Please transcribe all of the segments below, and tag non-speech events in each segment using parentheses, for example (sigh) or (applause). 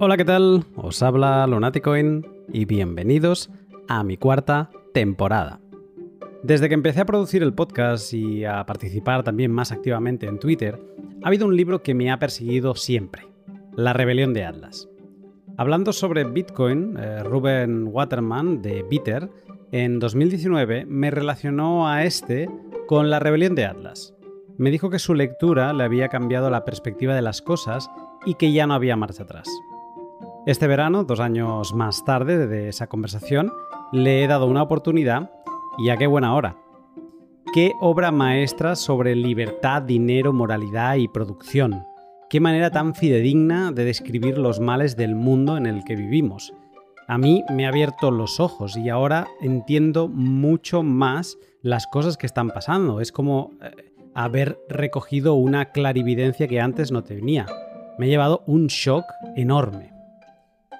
Hola, ¿qué tal? Os habla Lunaticoin y bienvenidos a mi cuarta temporada. Desde que empecé a producir el podcast y a participar también más activamente en Twitter, ha habido un libro que me ha perseguido siempre, La rebelión de Atlas. Hablando sobre Bitcoin, eh, Ruben Waterman de Bitter en 2019 me relacionó a este con la rebelión de Atlas. Me dijo que su lectura le había cambiado la perspectiva de las cosas y que ya no había marcha atrás. Este verano, dos años más tarde de esa conversación, le he dado una oportunidad y a qué buena hora. Qué obra maestra sobre libertad, dinero, moralidad y producción. Qué manera tan fidedigna de describir los males del mundo en el que vivimos. A mí me ha abierto los ojos y ahora entiendo mucho más las cosas que están pasando. Es como eh, haber recogido una clarividencia que antes no tenía. Me ha llevado un shock enorme.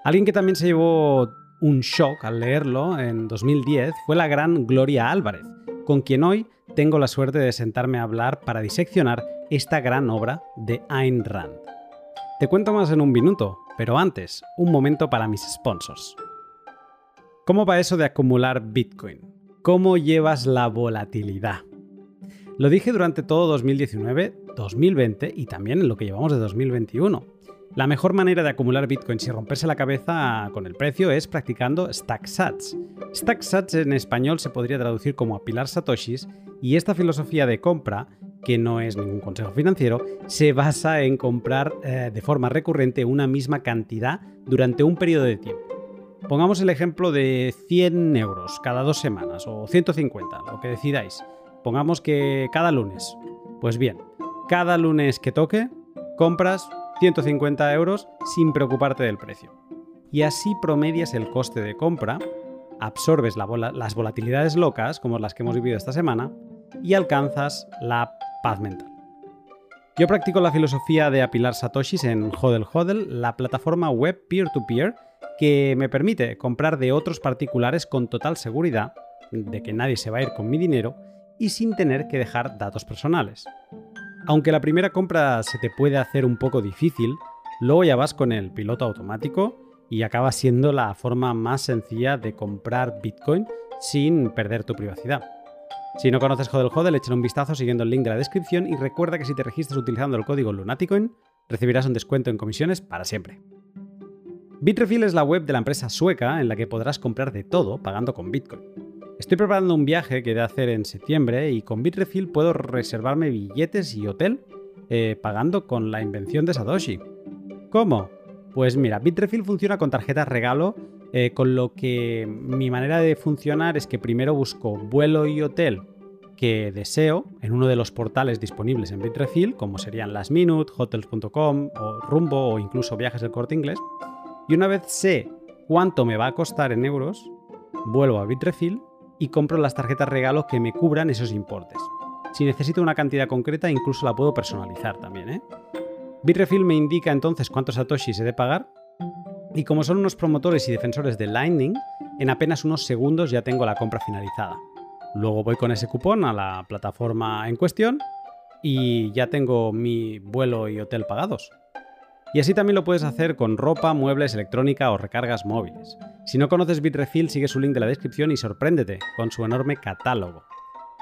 Alguien que también se llevó un shock al leerlo en 2010 fue la gran Gloria Álvarez, con quien hoy tengo la suerte de sentarme a hablar para diseccionar esta gran obra de Ayn Rand. Te cuento más en un minuto, pero antes, un momento para mis sponsors. ¿Cómo va eso de acumular Bitcoin? ¿Cómo llevas la volatilidad? Lo dije durante todo 2019, 2020 y también en lo que llevamos de 2021. La mejor manera de acumular Bitcoin sin romperse la cabeza con el precio es practicando Stack Sats. Stack Sats en español se podría traducir como apilar satoshis y esta filosofía de compra, que no es ningún consejo financiero, se basa en comprar eh, de forma recurrente una misma cantidad durante un periodo de tiempo. Pongamos el ejemplo de 100 euros cada dos semanas o 150, lo que decidáis. Pongamos que cada lunes. Pues bien, cada lunes que toque, compras 150 euros sin preocuparte del precio. Y así promedias el coste de compra, absorbes las volatilidades locas, como las que hemos vivido esta semana, y alcanzas la paz mental. Yo practico la filosofía de apilar satoshis en Hodel Hodel, la plataforma web peer-to-peer que me permite comprar de otros particulares con total seguridad de que nadie se va a ir con mi dinero y sin tener que dejar datos personales. Aunque la primera compra se te puede hacer un poco difícil, luego ya vas con el piloto automático y acaba siendo la forma más sencilla de comprar Bitcoin sin perder tu privacidad. Si no conoces Hodel Hodel, échale un vistazo siguiendo el link de la descripción y recuerda que si te registras utilizando el código Lunaticoin, recibirás un descuento en comisiones para siempre. Bitrefill es la web de la empresa sueca en la que podrás comprar de todo pagando con Bitcoin. Estoy preparando un viaje que he de hacer en septiembre y con Bitrefill puedo reservarme billetes y hotel eh, pagando con la invención de Satoshi. ¿Cómo? Pues mira, Bitrefill funciona con tarjetas regalo, eh, con lo que mi manera de funcionar es que primero busco vuelo y hotel que deseo en uno de los portales disponibles en Bitrefill, como serían Last Minute, Hotels.com o Rumbo o incluso Viajes del Corte Inglés. Y una vez sé cuánto me va a costar en euros, vuelvo a Bitrefill y compro las tarjetas regalo que me cubran esos importes. Si necesito una cantidad concreta, incluso la puedo personalizar también. ¿eh? Bitrefill me indica entonces cuántos satoshis he de pagar y como son unos promotores y defensores de Lightning, en apenas unos segundos ya tengo la compra finalizada. Luego voy con ese cupón a la plataforma en cuestión y ya tengo mi vuelo y hotel pagados. Y así también lo puedes hacer con ropa, muebles, electrónica o recargas móviles. Si no conoces Bitrefill, sigue su link de la descripción y sorpréndete con su enorme catálogo.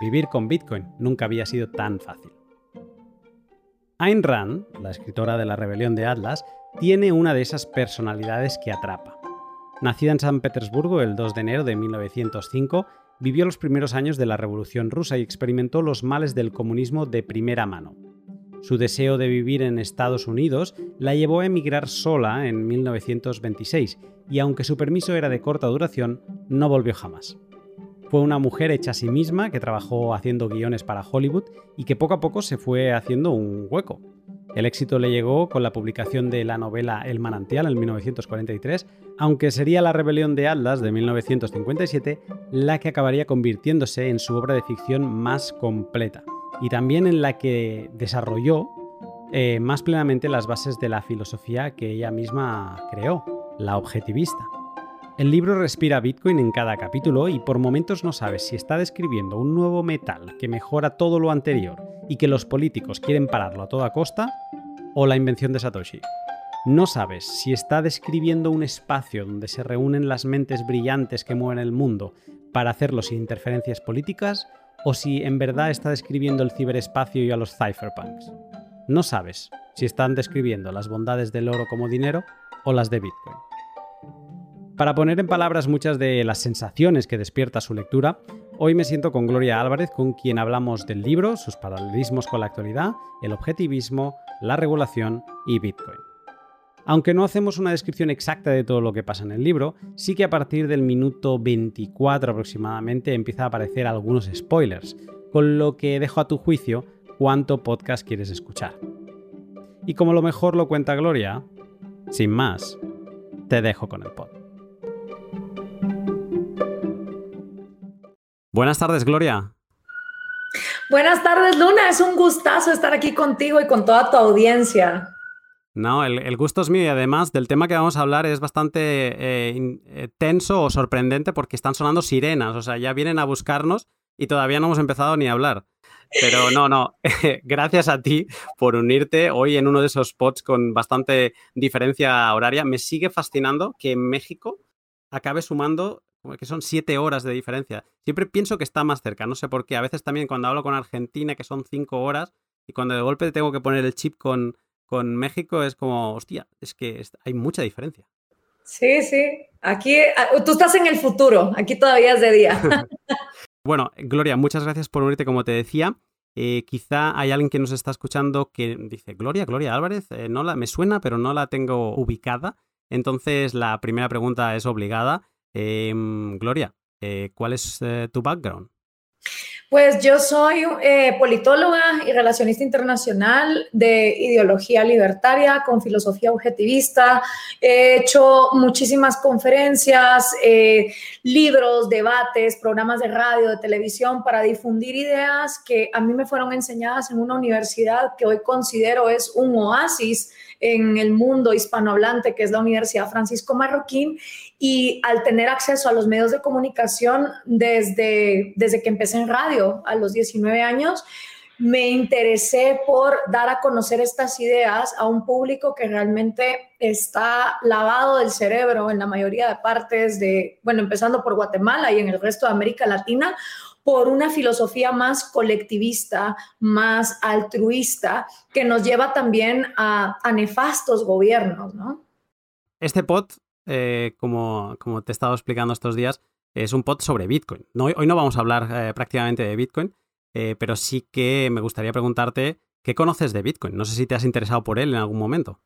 Vivir con Bitcoin nunca había sido tan fácil. Ayn Rand, la escritora de La Rebelión de Atlas, tiene una de esas personalidades que atrapa. Nacida en San Petersburgo el 2 de enero de 1905, vivió los primeros años de la Revolución rusa y experimentó los males del comunismo de primera mano. Su deseo de vivir en Estados Unidos la llevó a emigrar sola en 1926 y aunque su permiso era de corta duración, no volvió jamás. Fue una mujer hecha a sí misma que trabajó haciendo guiones para Hollywood y que poco a poco se fue haciendo un hueco. El éxito le llegó con la publicación de la novela El manantial en 1943, aunque sería La rebelión de Atlas de 1957 la que acabaría convirtiéndose en su obra de ficción más completa y también en la que desarrolló eh, más plenamente las bases de la filosofía que ella misma creó, la objetivista. El libro respira Bitcoin en cada capítulo y por momentos no sabes si está describiendo un nuevo metal que mejora todo lo anterior y que los políticos quieren pararlo a toda costa o la invención de Satoshi. no sabes si está describiendo un espacio donde se reúnen las mentes brillantes que mueven el mundo para hacerlo sin interferencias políticas o si en verdad está describiendo el ciberespacio y a los cypherpunks. No sabes si están describiendo las bondades del oro como dinero o las de Bitcoin. Para poner en palabras muchas de las sensaciones que despierta su lectura, hoy me siento con Gloria Álvarez, con quien hablamos del libro, sus paralelismos con la actualidad, el objetivismo, la regulación y Bitcoin. Aunque no hacemos una descripción exacta de todo lo que pasa en el libro, sí que a partir del minuto 24 aproximadamente empieza a aparecer algunos spoilers, con lo que dejo a tu juicio cuánto podcast quieres escuchar. Y como lo mejor lo cuenta Gloria, sin más, te dejo con el pod. Buenas tardes, Gloria. Buenas tardes, Luna. Es un gustazo estar aquí contigo y con toda tu audiencia. No, el, gusto es mío y además del tema que vamos a hablar es bastante eh, eh, tenso o sorprendente porque están sonando sirenas, o sea, ya vienen a buscarnos y todavía no hemos empezado ni a hablar. Pero no, no, (laughs) gracias a ti por unirte hoy en uno de esos spots con bastante diferencia horaria. Me sigue fascinando que en México acabe sumando que son siete horas de diferencia. Siempre pienso que está más cerca, no sé por qué. A veces también cuando hablo con Argentina, que son cinco horas, y cuando de golpe tengo que poner el chip con, con México es como, hostia, es que hay mucha diferencia. Sí, sí. Aquí, ah, tú estás en el futuro, aquí todavía es de día. (laughs) bueno, Gloria, muchas gracias por unirte, como te decía. Eh, quizá hay alguien que nos está escuchando que dice, Gloria, Gloria Álvarez, eh, no la, me suena, pero no la tengo ubicada. Entonces, la primera pregunta es obligada. Em, Gloria, eh, ¿cuál es tu background? Pues yo soy eh, politóloga y relacionista internacional de ideología libertaria con filosofía objetivista. He hecho muchísimas conferencias, eh, libros, debates, programas de radio, de televisión para difundir ideas que a mí me fueron enseñadas en una universidad que hoy considero es un oasis en el mundo hispanohablante, que es la Universidad Francisco Marroquín, y al tener acceso a los medios de comunicación desde, desde que empecé en radio a los 19 años, me interesé por dar a conocer estas ideas a un público que realmente está lavado del cerebro en la mayoría de partes de, bueno, empezando por Guatemala y en el resto de América Latina, por una filosofía más colectivista, más altruista, que nos lleva también a, nefastos gobiernos, ¿no? Este pod, eh, como, como te he estado explicando estos días, es un pod sobre Bitcoin. hoy no vamos a hablar eh, prácticamente de Bitcoin, eh, pero sí que me gustaría preguntarte, ¿qué conoces de Bitcoin? No sé si te has interesado por él en algún momento.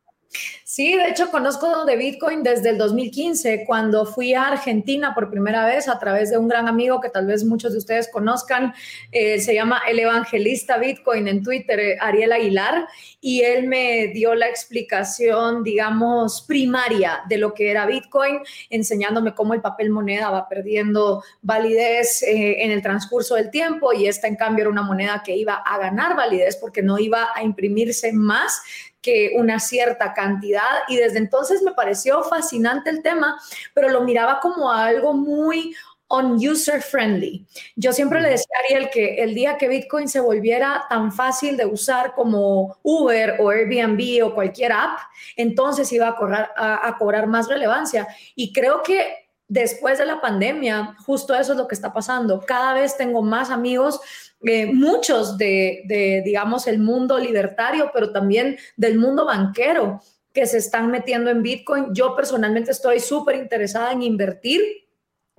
Sí, de hecho conozco de Bitcoin desde el 2015, cuando fui a Argentina por primera vez a través de un gran amigo que tal vez muchos de ustedes conozcan, eh, se llama el evangelista Bitcoin en Twitter, eh, Ariel Aguilar, y él me dio la explicación, digamos, primaria de lo que era Bitcoin, enseñándome cómo el papel moneda va perdiendo validez eh, en el transcurso del tiempo y esta en cambio era una moneda que iba a ganar validez porque no iba a imprimirse más que una cierta cantidad y desde entonces me pareció fascinante el tema, pero lo miraba como algo muy user friendly. Yo siempre le decía a Ariel que el día que Bitcoin se volviera tan fácil de usar como Uber o Airbnb o cualquier app, entonces iba a, a cobrar más relevancia. Y creo que después de la pandemia, justo eso es lo que está pasando. Cada vez tengo más amigos eh, muchos de, digamos, el mundo libertario, pero también del mundo banquero que se están metiendo en Bitcoin. Yo personalmente estoy súper interesada en invertir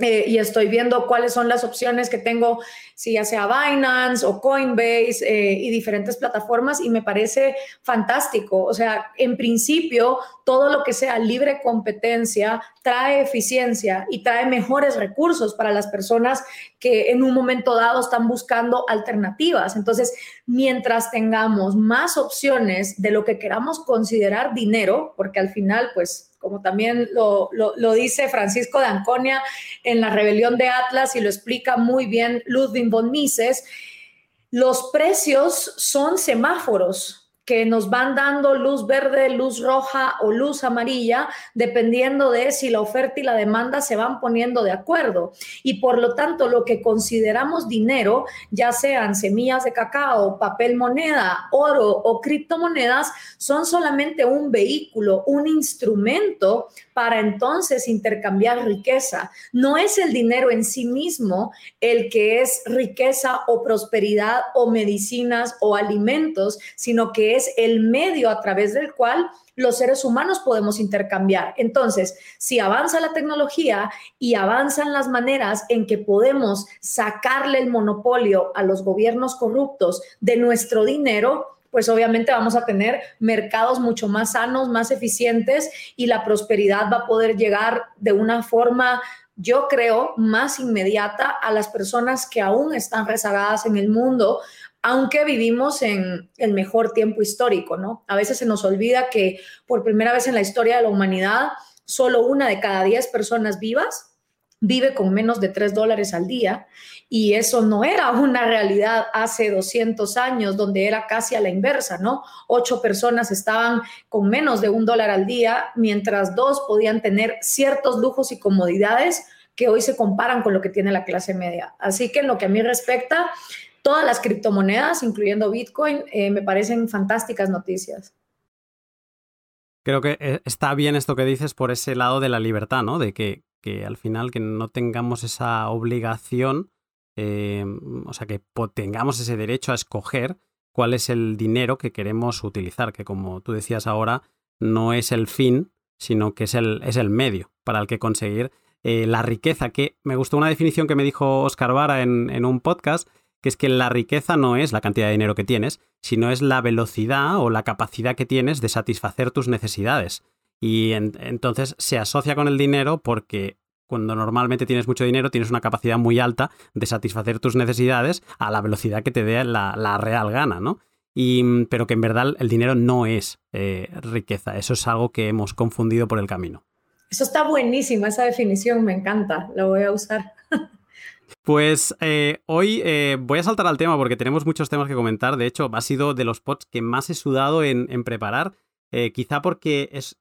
eh, y estoy viendo cuáles son las opciones que tengo, si ya sea Binance o Coinbase eh, y diferentes plataformas, y me parece fantástico. O sea, en principio, todo lo que sea libre competencia trae eficiencia y trae mejores recursos para las personas que en un momento dado están buscando alternativas. Entonces, mientras tengamos más opciones de lo que queramos considerar dinero, porque al final, pues como también lo, dice Francisco de Anconia en la rebelión de Atlas y lo explica muy bien Ludwig von Mises, los precios son semáforos que nos van dando luz verde, luz roja o luz amarilla, dependiendo de si la oferta y la demanda se van poniendo de acuerdo. Y por lo tanto, lo que consideramos dinero, ya sean semillas de cacao, papel moneda, oro o criptomonedas, son solamente un vehículo, un instrumento para entonces intercambiar riqueza. No es el dinero en sí mismo el que es riqueza o prosperidad o medicinas o alimentos, sino que es el medio a través del cual los seres humanos podemos intercambiar. Entonces, si avanza la tecnología y avanzan las maneras en que podemos sacarle el monopolio a los gobiernos corruptos de nuestro dinero, pues obviamente vamos a tener mercados mucho más sanos, más eficientes y la prosperidad va a poder llegar de una forma, yo creo, más inmediata a las personas que aún están rezagadas en el mundo, aunque vivimos en el mejor tiempo histórico, ¿no? A veces se nos olvida que por primera vez en la historia de la humanidad, solo una de cada diez personas vivas vive con menos de tres dólares al día y eso no era una realidad hace 200 años donde era casi a la inversa, ¿no? Ocho personas estaban con menos de un dólar al día mientras dos podían tener ciertos lujos y comodidades que hoy se comparan con lo que tiene la clase media. Así que en lo que a mí respecta, todas las criptomonedas, incluyendo Bitcoin, eh, me parecen fantásticas noticias. Creo que eh, está bien esto que dices por ese lado de la libertad, ¿no? De que que al final que no tengamos esa obligación, eh, o sea, que tengamos ese derecho a escoger cuál es el dinero que queremos utilizar, que como tú decías ahora, no es el fin, sino que es el, es el medio para el que conseguir eh, la riqueza, que me gustó una definición que me dijo Oscar Vara en, en un podcast, que es que la riqueza no es la cantidad de dinero que tienes, sino es la velocidad o la capacidad que tienes de satisfacer tus necesidades. Y entonces se asocia con el dinero porque cuando normalmente tienes mucho dinero tienes una capacidad muy alta de satisfacer tus necesidades a la velocidad que te dé la, real gana, ¿no? Y, pero que en verdad el dinero no es eh, riqueza, eso es algo que hemos confundido por el camino. Eso está buenísima, esa definición, me encanta, la voy a usar. Pues eh, hoy eh, voy a saltar al tema porque tenemos muchos temas que comentar. De hecho, ha sido de los pods que más he sudado en, preparar. quizá porque es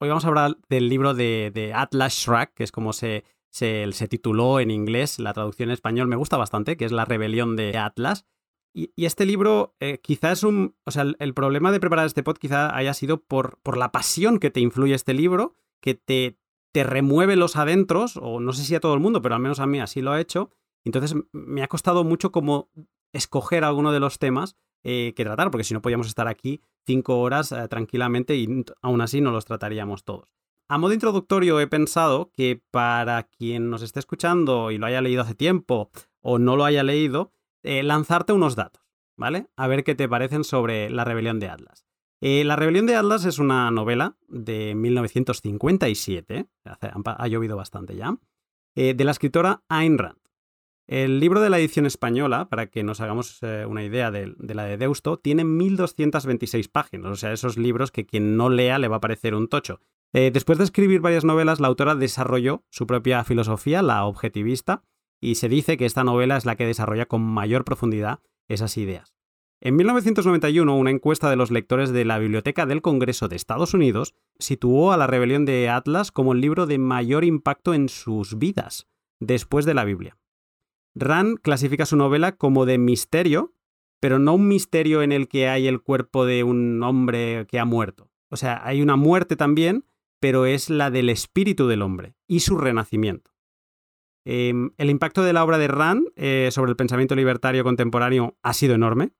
Hoy vamos a hablar del libro de, Atlas Shrugged, que es como se, se, tituló en inglés, la traducción en español me gusta bastante, que es La rebelión de Atlas. Y, este libro eh, quizá es un... O sea, el, problema de preparar este pod quizá haya sido por, por la pasión que te influye este libro, que te, te remueve los adentros, o no sé si a todo el mundo, pero al menos a mí así lo ha hecho. Entonces me ha costado mucho como escoger alguno de los temas eh, que tratar, porque si no podíamos estar aquí cinco horas eh, tranquilamente y aún así no los trataríamos todos. A modo introductorio he pensado que para quien nos esté escuchando y lo haya leído hace tiempo o no lo haya leído, eh, lanzarte unos datos, ¿vale? A ver qué te parecen sobre la rebelión de Atlas. La rebelión de Atlas es una novela de 1957, ha llovido bastante ya, de la escritora Ayn Rand. El libro de la edición española, para que nos hagamos eh, una idea de, la de Deusto, tiene 1226 páginas, o sea, esos libros que quien no lea le va a parecer un tocho. Eh, después de escribir varias novelas, la autora desarrolló su propia filosofía, la objetivista, y se dice que esta novela es la que desarrolla con mayor profundidad esas ideas. En 1991, una encuesta de los lectores de la Biblioteca del Congreso de Estados Unidos situó a la rebelión de Atlas como el libro de mayor impacto en sus vidas, después de la Biblia. Rand clasifica su novela como de misterio, pero no un misterio en el que hay el cuerpo de un hombre que ha muerto. O sea, hay una muerte también, pero es la del espíritu del hombre y su renacimiento. Em, el impacto de la obra de Rand eh, sobre el pensamiento libertario contemporáneo ha sido enorme.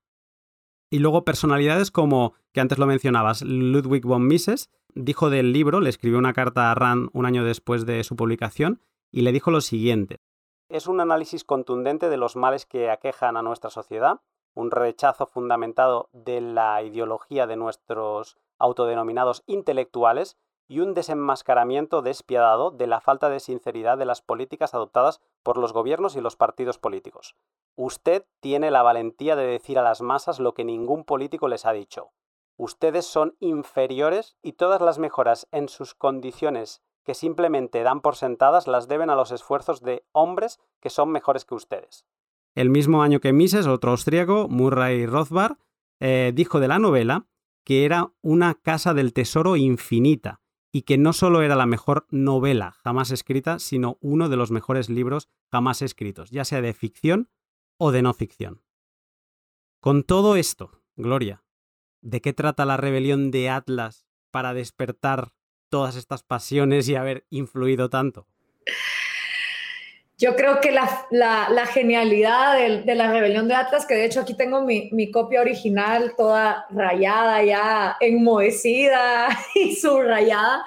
Y luego personalidades como, que antes lo mencionabas, Ludwig von Mises, dijo del libro, le escribió una carta a Rand un año después de su publicación, y le dijo lo siguiente. Es un análisis contundente de los males que aquejan a nuestra sociedad, un rechazo fundamentado de la ideología de nuestros autodenominados intelectuales y un desenmascaramiento despiadado de la falta de sinceridad de las políticas adoptadas por los gobiernos y los partidos políticos. Usted tiene la valentía de decir a las masas lo que ningún político les ha dicho. Ustedes son inferiores y todas las mejoras en sus condiciones que simplemente dan por sentadas las deben a los esfuerzos de hombres que son mejores que ustedes. El mismo año que Mises, otro austriaco, Murray Rothbard, eh, dijo de la novela que era una casa del tesoro infinita y que no solo era la mejor novela jamás escrita, sino uno de los mejores libros jamás escritos, ya sea de ficción o de no ficción. Con todo esto, Gloria, ¿de qué trata la rebelión de Atlas para despertar todas estas pasiones y haber influido tanto? Yo creo que la, genialidad de, la rebelión de Atlas, que de hecho aquí tengo mi, copia original toda rayada, ya enmohecida (laughs) y subrayada,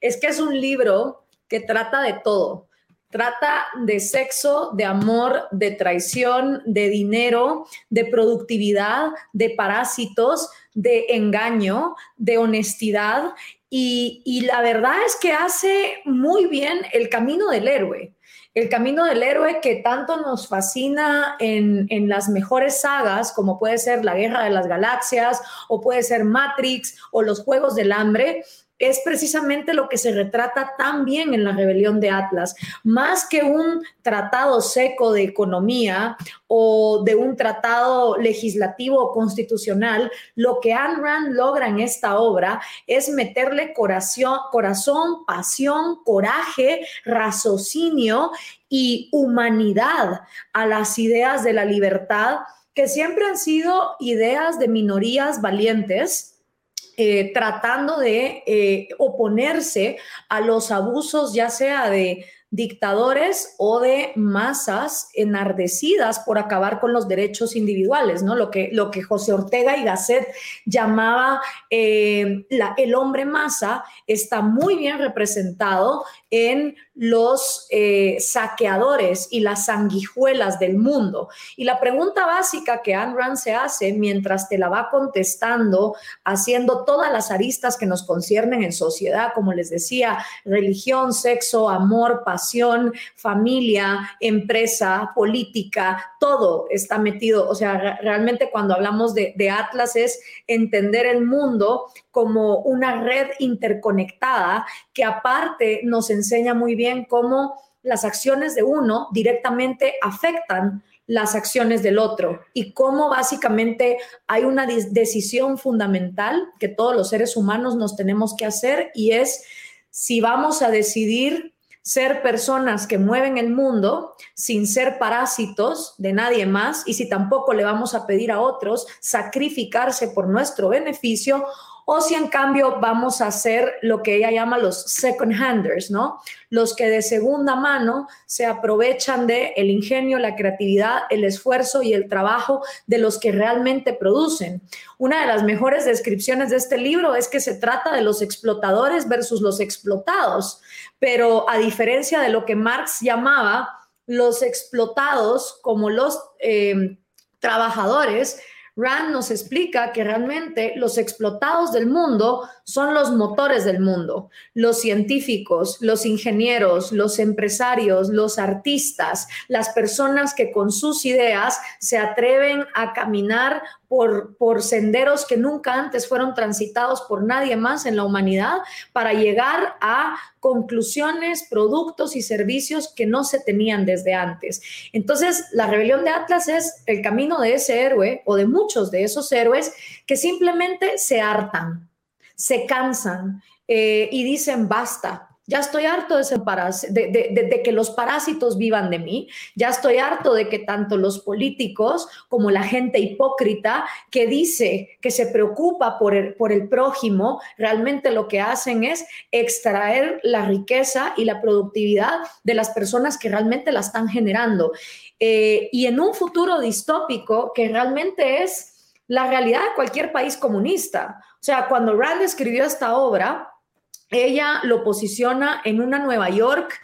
es que es un libro que trata de todo. Trata de sexo, de amor, de traición, de dinero, de productividad, de parásitos, de engaño, de honestidad. Y la verdad es que hace muy bien el camino del héroe el camino del héroe que tanto nos fascina en, las mejores sagas, como puede ser La Guerra de las Galaxias o puede ser Matrix o los Juegos del Hambre, es precisamente lo que se retrata tan bien en la rebelión de Atlas. Más que un tratado seco de economía o de un tratado legislativo o constitucional, lo que Ayn Rand logra en esta obra es meterle corazón, corazón pasión, coraje, raciocinio y humanidad a las ideas de la libertad, que siempre han sido ideas de minorías valientes eh, tratando de eh, oponerse a los abusos, ya sea de dictadores o de masas enardecidas por acabar con los derechos individuales, ¿no? Lo que, lo que José Ortega y Gasset llamaba eh, el hombre masa está muy bien representado en los eh, saqueadores y las sanguijuelas del mundo. Y la pregunta básica que Ayn Rand se hace mientras te la va contestando, haciendo todas las aristas que nos conciernen en sociedad, como les decía, religión, sexo, amor, pasión, familia, empresa, política, todo está metido. O sea, realmente cuando hablamos de Atlas es entender el mundo como una red interconectada que aparte nos enseña muy bien cómo las acciones de uno directamente afectan las acciones del otro y cómo básicamente hay una decisión fundamental que todos los seres humanos nos tenemos que hacer y es si vamos a decidir ser personas que mueven el mundo sin ser parásitos de nadie más y si tampoco le vamos a pedir a otros sacrificarse por nuestro beneficio o si en cambio vamos a hacer lo que ella llama los second handers, ¿no? Los que de segunda mano se aprovechan de el ingenio, la creatividad, el esfuerzo y el trabajo de los que realmente producen. Una de las mejores descripciones de este libro es que se trata de los explotadores versus los explotados, pero a diferencia de lo que Marx llamaba los explotados como los eh, trabajadores, Rand nos explica que realmente los explotados del mundo son los motores del mundo, los científicos, los ingenieros, los empresarios, los artistas, las personas que con sus ideas se atreven a caminar por, senderos que nunca antes fueron transitados por nadie más en la humanidad para llegar a conclusiones, productos y servicios que no se tenían desde antes. Entonces, la rebelión de Atlas es el camino de ese héroe o de muchos de esos héroes que simplemente se hartan, se cansan eh, y dicen basta. Ya estoy harto de, que los parásitos vivan de mí. Ya estoy harto de que tanto los políticos como la gente hipócrita que dice que se preocupa por el, prójimo, realmente lo que hacen es extraer la riqueza y la productividad de las personas que realmente la están generando. Eh, y en un futuro distópico que realmente es la realidad de cualquier país comunista. O sea, cuando Rand escribió esta obra, ella lo posiciona en una Nueva York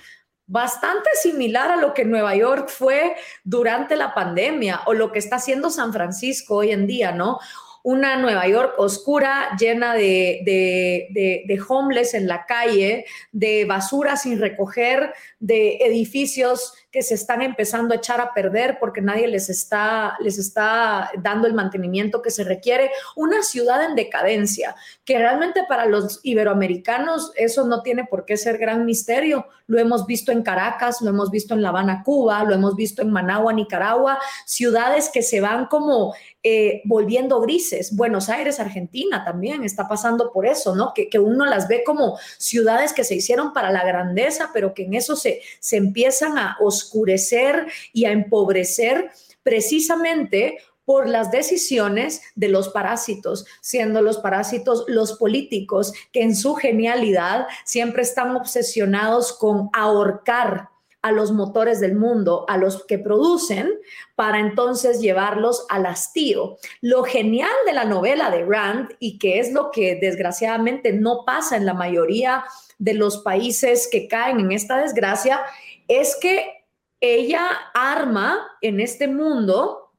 bastante similar a lo que Nueva York fue durante la pandemia o lo que está haciendo San Francisco hoy en día, ¿no? Una Nueva York oscura, llena de, de, de homeless en la calle, de basura sin recoger, de edificios que se están empezando a echar a perder porque nadie les está, les está dando el mantenimiento que se requiere. Una ciudad en decadencia, que realmente para los iberoamericanos eso no tiene por qué ser gran misterio. Lo hemos visto en Caracas, lo hemos visto en La Habana, Cuba, lo hemos visto en Managua, Nicaragua, ciudades que se van como eh, volviendo grises. Buenos Aires, Argentina también está pasando por eso, ¿no? Que, que, uno las ve como ciudades que se hicieron para la grandeza, pero que en eso se, se empiezan a oscurecer y a empobrecer precisamente por las decisiones de los parásitos, siendo los parásitos los políticos que en su genialidad siempre están obsesionados con ahorcar a los motores del mundo, a los que producen, para entonces llevarlos al hastío. Lo genial de la novela de Rand, y que es lo que desgraciadamente no pasa en la mayoría de los países que caen en esta desgracia, es que ella arma en este mundo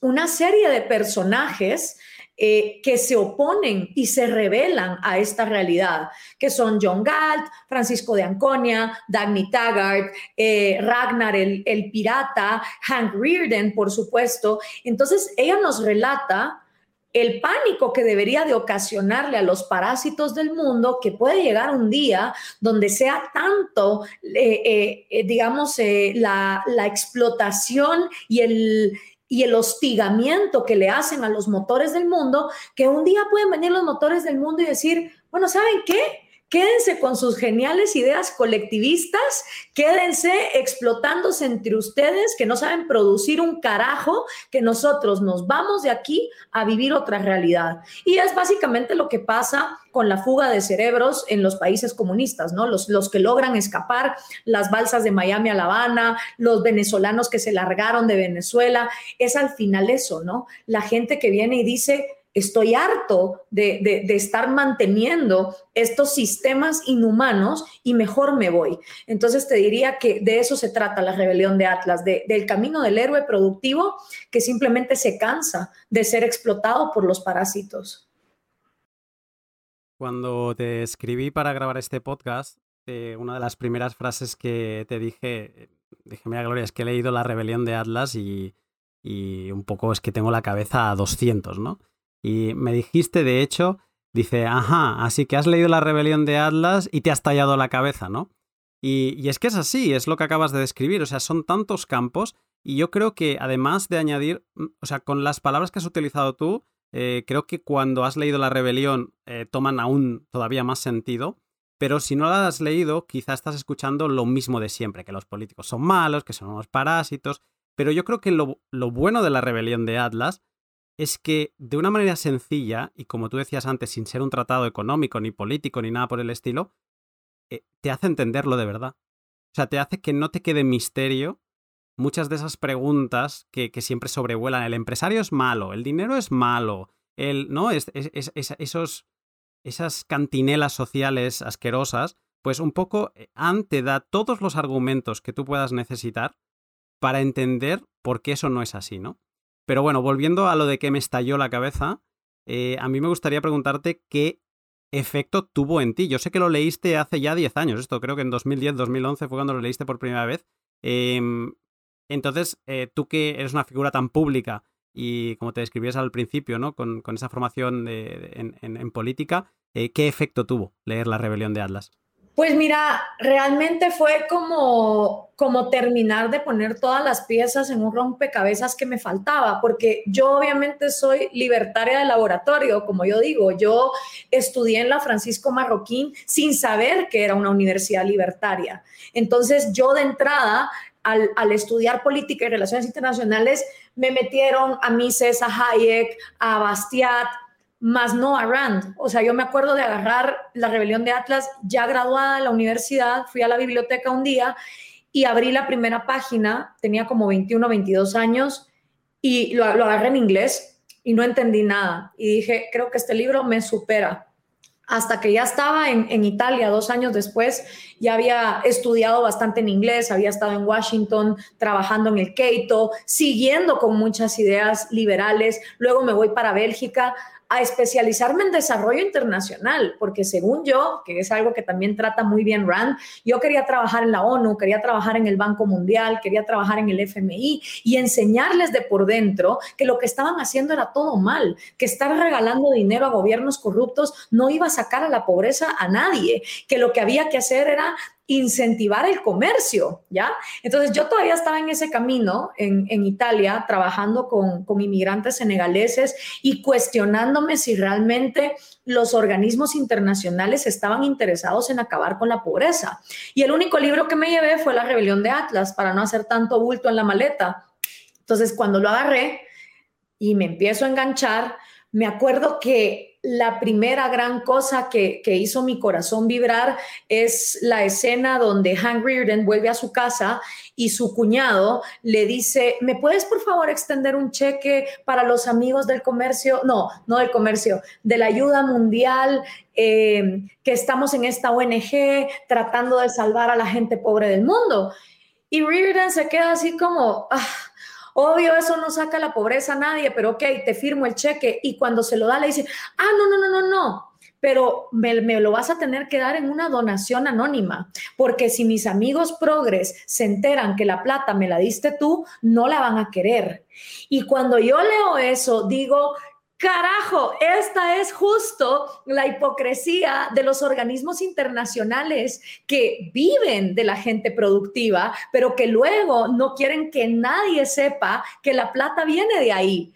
una serie de personajes eh, que se oponen y se rebelan a esta realidad, que son John Galt, Francisco de Anconia, Dagny Taggart, eh, Ragnar el, el pirata, Hank Rearden, por supuesto. Entonces, ella nos relata el pánico que debería de ocasionarle a los parásitos del mundo, que puede llegar un día donde sea tanto, eh, digamos, la, la, explotación y el, y el hostigamiento que le hacen a los motores del mundo, que un día pueden venir los motores del mundo y decir, bueno, ¿saben qué? Quédense con sus geniales ideas colectivistas, quédense explotándose entre ustedes que no saben producir un carajo, que nosotros nos vamos de aquí a vivir otra realidad. Y es básicamente lo que pasa con la fuga de cerebros en los países comunistas, ¿no? Los, los que logran escapar, las balsas de Miami a La Habana, los venezolanos que se largaron de Venezuela, es al final eso, ¿no? La gente que viene y dice, estoy harto de, estar manteniendo estos sistemas inhumanos y mejor me voy. Entonces te diría que de eso se trata la rebelión de Atlas, del camino del héroe productivo que simplemente se cansa de ser explotado por los parásitos. Cuando te escribí para grabar este podcast, eh, una de las primeras frases que te dije, dije, mira Gloria, es que he leído La rebelión de Atlas y, y un poco es que tengo la cabeza a 200, ¿no? Y me dijiste, de hecho, dice, ajá, así que has leído la rebelión de Atlas y te has tallado la cabeza, ¿no? Y, es que es así, es lo que acabas de describir, o sea, son tantos campos y yo creo que además de añadir, mm, o sea, con las palabras que has utilizado tú, eh, creo que cuando has leído la rebelión eh, toman aún todavía más sentido, pero si no la has leído, quizás estás escuchando lo mismo de siempre, que los políticos son malos, que son unos parásitos, pero yo creo que lo, lo bueno de la rebelión de Atlas es que de una manera sencilla, y como tú decías antes, sin ser un tratado económico, ni político, ni nada por el estilo, eh, te hace entenderlo de verdad. O sea, te hace que no te quede misterio muchas de esas preguntas que, siempre sobrevuelan. El empresario es malo, el dinero es malo, el, ¿no? Es, esos, esas cantinelas sociales asquerosas, pues un poco eh, Ante da todos los argumentos que tú puedas necesitar para entender por qué eso no es así, ¿no? Pero bueno, volviendo a lo de que me estalló la cabeza, eh, a mí me gustaría preguntarte qué efecto tuvo en ti. Yo sé que lo leíste hace ya 10 años, esto creo que en 2010, 2011 fue cuando lo leíste por primera vez. Em, entonces, eh, tú que eres una figura tan pública y como te describías al principio, ¿no? Con, esa formación en, política, eh, ¿qué efecto tuvo leer La Rebelión de Atlas? Pues mira, realmente fue como, como terminar de poner todas las piezas en un rompecabezas que me faltaba, porque yo obviamente soy libertaria de laboratorio, como yo digo, yo estudié en la Francisco Marroquín sin saber que era una universidad libertaria. Entonces yo de entrada al, al, estudiar política y relaciones internacionales, me metieron a Mises, a Hayek, a Bastiat, más no a Rand. O sea, yo me acuerdo de agarrar la rebelión de Atlas ya graduada de la universidad, fui a la biblioteca un día y abrí la primera página, tenía como 21, 22 años y lo, agarré en inglés y no entendí nada. Y dije, creo que este libro me supera. Hasta que ya estaba en, en Italia dos años después, ya había estudiado bastante en inglés, había estado en Washington trabajando en el Keito, siguiendo con muchas ideas liberales. Luego me voy para Bélgica a especializarme en desarrollo internacional, porque según yo, que es algo que también trata muy bien Rand, yo quería trabajar en la ONU, quería trabajar en el Banco Mundial, quería trabajar en el FMI y enseñarles de por dentro que lo que estaban haciendo era todo mal, que estar regalando dinero a gobiernos corruptos no iba a sacar a la pobreza a nadie, que lo que había que hacer era incentivar el comercio, ¿ya? Entonces yo todavía estaba en ese camino en, Italia, trabajando con, con, inmigrantes senegaleses y cuestionándome si realmente los organismos internacionales estaban interesados en acabar con la pobreza. Y el único libro que me llevé fue La Rebelión de Atlas, para no hacer tanto bulto en la maleta. Entonces cuando lo agarré y me empiezo a enganchar, me acuerdo que la primera gran cosa que, hizo mi corazón vibrar es la escena donde Hank Reardon vuelve a su casa y su cuñado le dice, ¿me puedes por favor extender un cheque para los amigos del comercio? No, no del comercio, de la ayuda mundial, eh, que estamos en esta ONG tratando de salvar a la gente pobre del mundo. Y Reardon se queda así como... Ah, Obvio, eso no saca la pobreza a nadie, pero ok, te firmo el cheque y cuando se lo da le dice, ah, no, no, no, no, no, pero me, lo vas a tener que dar en una donación anónima, porque si mis amigos progres se enteran que la plata me la diste tú, no la van a querer. Y cuando yo leo eso, digo, Carajo, esta es justo la hipocresía de los organismos internacionales que viven de la gente productiva, pero que luego no quieren que nadie sepa que la plata viene de ahí.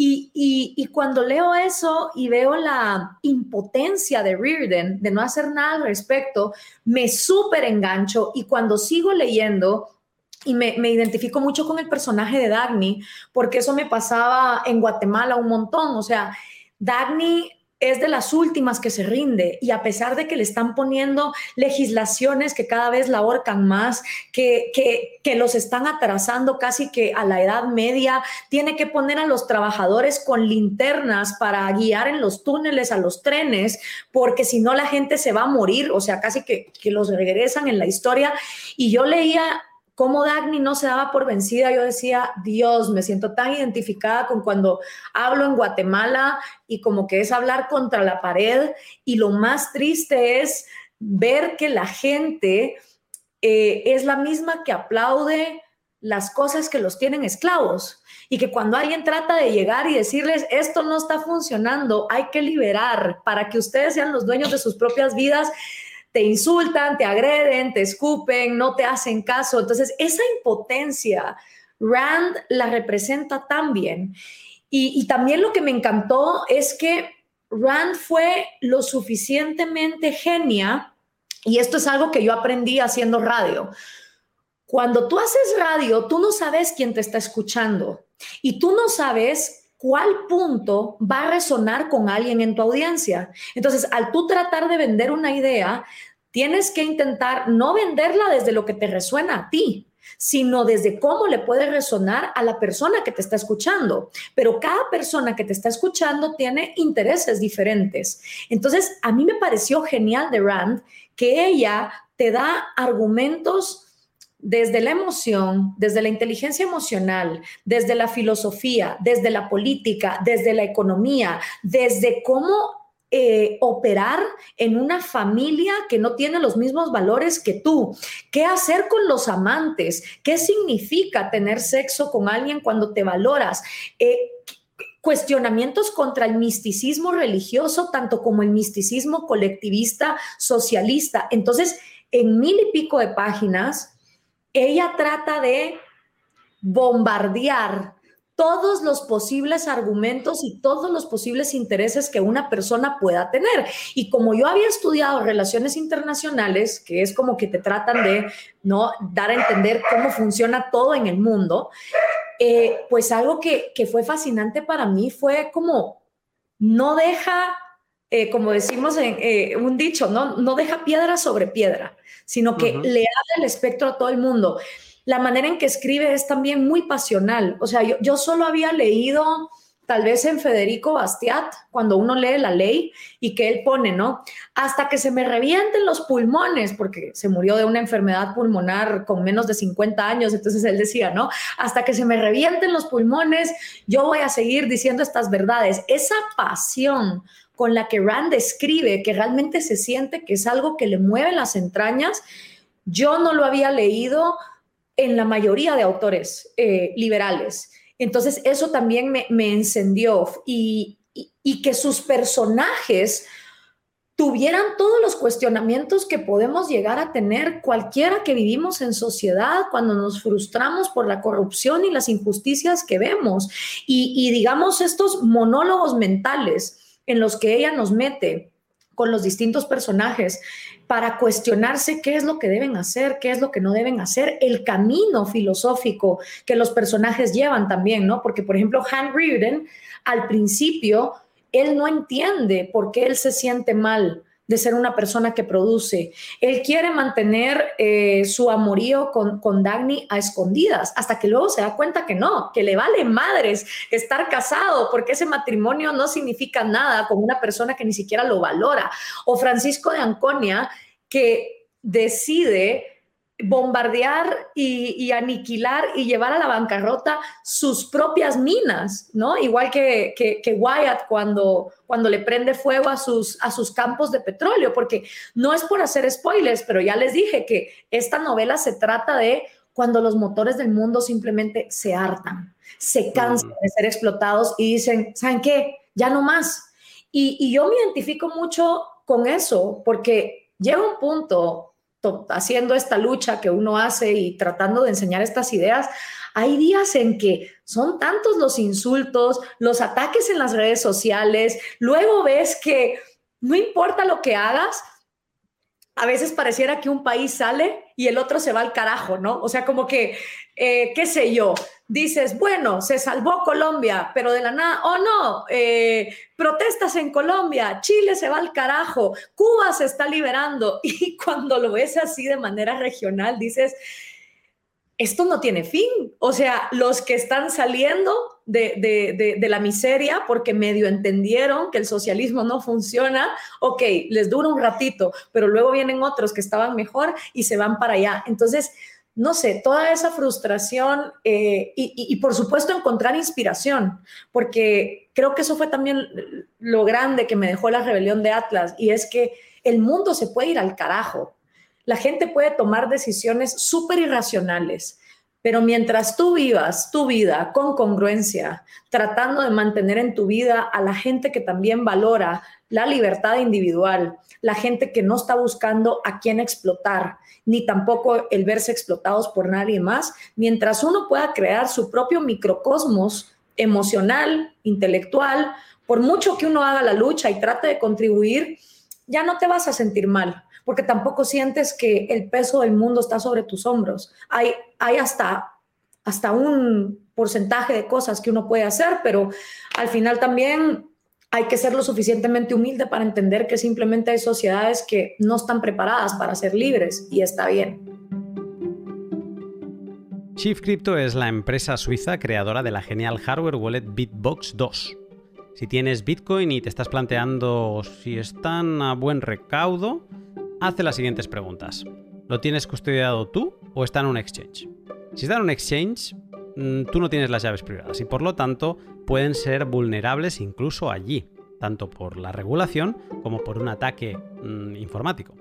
Y, cuando leo eso y veo la impotencia de Reardon de no hacer nada al respecto, me súper engancho y cuando sigo leyendo, y me, identifico mucho con el personaje de Dagny, porque eso me pasaba en Guatemala un montón. O sea, Dagny es de las últimas que se rinde y a pesar de que le están poniendo legislaciones que cada vez la ahorcan más, que, que, que, los están atrasando casi que a la edad media, tiene que poner a los trabajadores con linternas para guiar en los túneles a los trenes, porque si no la gente se va a morir, o sea, casi que, que los regresan en la historia. Y yo leía cómo Dagny no se daba por vencida, yo decía, Dios, me siento tan identificada con cuando hablo en Guatemala y como que es hablar contra la pared y lo más triste es ver que la gente eh, es la misma que aplaude las cosas que los tienen esclavos. Y que cuando alguien trata de llegar y decirles esto no está funcionando, hay que liberar para que ustedes sean los dueños de sus propias vidas, te insultan, te agreden, te escupen, no te hacen caso. Entonces, esa impotencia, Rand la representa tan bien. Y, también lo que me encantó es que Rand fue lo suficientemente genia, y esto es algo que yo aprendí haciendo radio. Cuando tú haces radio, tú no sabes quién te está escuchando y tú no sabes cuál punto va a resonar con alguien en tu audiencia. Entonces, al tú tratar de vender una idea, tienes que intentar no venderla desde lo que te resuena a ti, sino desde cómo le puede resonar a la persona que te está escuchando. Pero cada persona que te está escuchando tiene intereses diferentes. Entonces, a mí me pareció genial de Rand que ella te da argumentos desde la emoción, desde la inteligencia emocional, desde la filosofía, desde la política, desde la economía, desde cómo eh, operar en una familia que no tiene los mismos valores que tú? ¿Qué hacer con los amantes? ¿Qué significa tener sexo con alguien cuando te valoras? Eh, cuestionamientos contra el misticismo religioso, tanto como el misticismo colectivista, socialista. Entonces, en mil y pico de páginas, ella trata de bombardear todos los posibles argumentos y todos los posibles intereses que una persona pueda tener. Y como yo había estudiado relaciones internacionales, que es como que te tratan de no dar a entender cómo funciona todo en el mundo, eh, pues algo que, fue fascinante para mí fue como no deja, eh, como decimos en eh, un dicho, ¿no? no deja piedra sobre piedra, sino que le abre el espectro a todo el mundo la manera en que escribe es también muy pasional. O sea, yo, yo solo había leído tal vez en Federico Bastiat, cuando uno lee la ley y que él pone, ¿no? Hasta que se me revienten los pulmones, porque se murió de una enfermedad pulmonar con menos de 50 años, entonces él decía, ¿no? Hasta que se me revienten los pulmones, yo voy a seguir diciendo estas verdades. Esa pasión con la que Rand escribe, que realmente se siente que es algo que le mueve las entrañas, yo no lo había leído en la mayoría de autores eh, liberales. Entonces eso también me, encendió y, y, que sus personajes tuvieran todos los cuestionamientos que podemos llegar a tener cualquiera que vivimos en sociedad cuando nos frustramos por la corrupción y las injusticias que vemos. Y digamos estos monólogos mentales en los que ella nos mete con los distintos personajes para cuestionarse qué es lo que deben hacer, qué es lo que no deben hacer, el camino filosófico que los personajes llevan también, ¿no? Porque, por ejemplo, Han Reardon, al principio, él no entiende por qué él se siente mal de ser una persona que produce. Él quiere mantener eh, su amorío con, con Dagny a escondidas, hasta que luego se da cuenta que no, que le vale madres estar casado, porque ese matrimonio no significa nada con una persona que ni siquiera lo valora. O Francisco de Anconia, que decide bombardear y, aniquilar y llevar a la bancarrota sus propias minas, ¿no? Igual que, que, Wyatt cuando, cuando le prende fuego a sus, a sus campos de petróleo, porque no es por hacer spoilers, pero ya les dije que esta novela se trata de cuando los motores del mundo simplemente se hartan, se cansan de ser explotados y dicen, ¿saben qué? Ya no más. Y, y yo me identifico mucho con eso, porque llega un punto haciendo esta lucha que uno hace y tratando de enseñar estas ideas, hay días en que son tantos los insultos, los ataques en las redes sociales, luego ves que no importa lo que hagas, a veces pareciera que un país sale y el otro se va al carajo, ¿no? O sea, como que, eh, qué sé yo, dices, bueno, se salvó Colombia, pero de la nada, oh no, eh, protestas en Colombia, Chile se va al carajo, Cuba se está liberando. (laughs) Y cuando lo ves así de manera regional, dices, esto no tiene fin. O sea, los que están saliendo de, de, la miseria porque medio entendieron que el socialismo no funciona, ok, les dura un ratito, pero luego vienen otros que estaban mejor y se van para allá. Entonces, no sé, toda esa frustración eh, y, por supuesto encontrar inspiración, porque creo que eso fue también lo grande que me dejó la rebelión de Atlas y es que el mundo se puede ir al carajo. La gente puede tomar decisiones súper irracionales, pero mientras tú vivas tu vida con congruencia, tratando de mantener en tu vida a la gente que también valora la libertad individual, la gente que no está buscando a quién explotar, ni tampoco el verse explotados por nadie más, mientras uno pueda crear su propio microcosmos emocional, intelectual, por mucho que uno haga la lucha y trate de contribuir, ya no te vas a sentir mal, porque tampoco sientes que el peso del mundo está sobre tus hombros. Hay, hay hasta, hasta un porcentaje de cosas que uno puede hacer, pero al final también hay que ser lo suficientemente humilde para entender que simplemente hay sociedades que no están preparadas para ser libres y está bien. Chief Crypto es la empresa suiza creadora de la genial hardware wallet Bitbox 2. Si tienes Bitcoin y te estás planteando si están a buen recaudo, hace las siguientes preguntas. ¿Lo tienes custodiado tú o está en un exchange? Si está en un exchange, mm, tú no tienes las llaves privadas y por lo tanto pueden ser vulnerables incluso allí, tanto por la regulación como por un ataque mm, informático.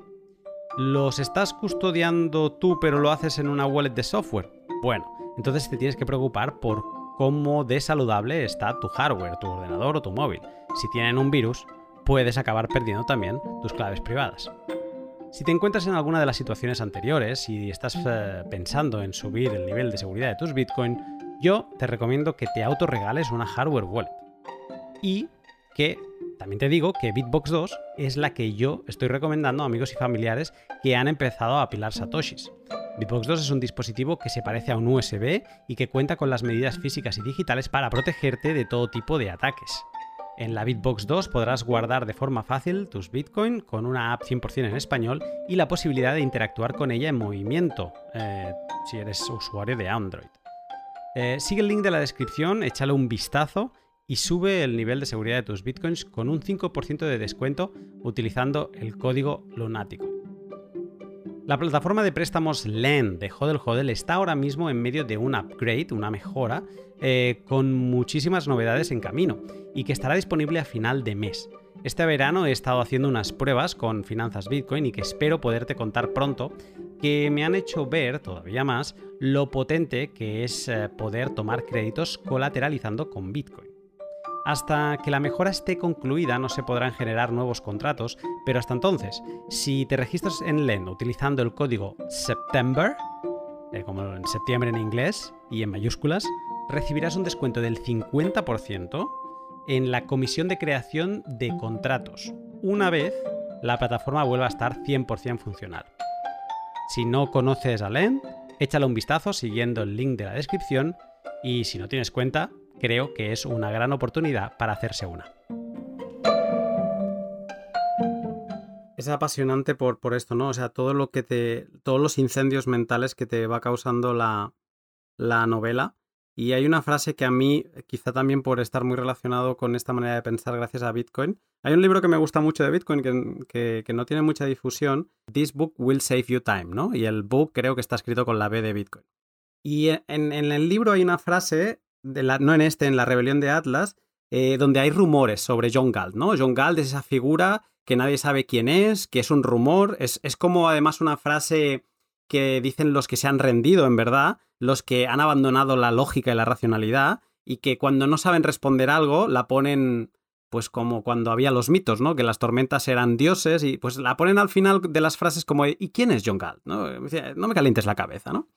¿Los estás custodiando tú pero lo haces en una wallet de software? Bueno, entonces te tienes que preocupar por cómo de saludable está tu hardware, tu ordenador o tu móvil. Si tienen un virus, puedes acabar perdiendo también tus claves privadas. Si te encuentras en alguna de las situaciones anteriores y estás eh, pensando en subir el nivel de seguridad de tus Bitcoin, yo te recomiendo que te autorregales una hardware wallet. Y que también te digo que Bitbox 2 es la que yo estoy recomendando a amigos y familiares que han empezado a apilar satoshis. Bitbox 2 es un dispositivo que se parece a un USB y que cuenta con las medidas físicas y digitales para protegerte de todo tipo de ataques. En la Bitbox 2 podrás guardar de forma fácil tus Bitcoin con una app 100% en español y la posibilidad de interactuar con ella en movimiento, eh, si eres usuario de Android. Eh, sigue el link de la descripción, échale un vistazo y sube el nivel de seguridad de tus bitcoins con un 5% de descuento utilizando el código lunático. La plataforma de préstamos LEN de Hodel Hodel está ahora mismo en medio de un upgrade, una mejora, eh, con muchísimas novedades en camino y que estará disponible a final de mes. Este verano he estado haciendo unas pruebas con finanzas Bitcoin y que espero poderte contar pronto, que me han hecho ver todavía más lo potente que es eh, poder tomar créditos colateralizando con Bitcoin. Hasta que la mejora esté concluida no se podrán generar nuevos contratos, pero hasta entonces, si te registras en LEN utilizando el código SEPTEMBER, eh, como en septiembre en inglés y en mayúsculas, recibirás un descuento del 50% en la comisión de creación de contratos, una vez la plataforma vuelva a estar 100% funcional. Si no conoces a LEN, échale un vistazo siguiendo el link de la descripción y si no tienes cuenta, creo que es una gran oportunidad para hacerse una. Es apasionante por, por esto, ¿no? O sea, todo lo que te. todos los incendios mentales que te va causando la, la novela. Y hay una frase que a mí, quizá también por estar muy relacionado con esta manera de pensar gracias a Bitcoin, hay un libro que me gusta mucho de Bitcoin que, que, no tiene mucha difusión, This Book Will Save You Time, ¿no? Y el book creo que está escrito con la B de Bitcoin. Y en, en el libro hay una frase no en este, en la rebelión de Atlas, eh, donde hay rumores sobre John Galt, ¿no? John Galt es esa figura que nadie sabe quién es, que es un rumor, es, es como además una frase que dicen los que se han rendido, en verdad, los que han abandonado la lógica y la racionalidad, y que cuando no saben responder algo, la ponen pues como cuando había los mitos, ¿no? Que las tormentas eran dioses y pues la ponen al final de las frases como ¿y quién es John Galt? No, no me calientes la cabeza, ¿no?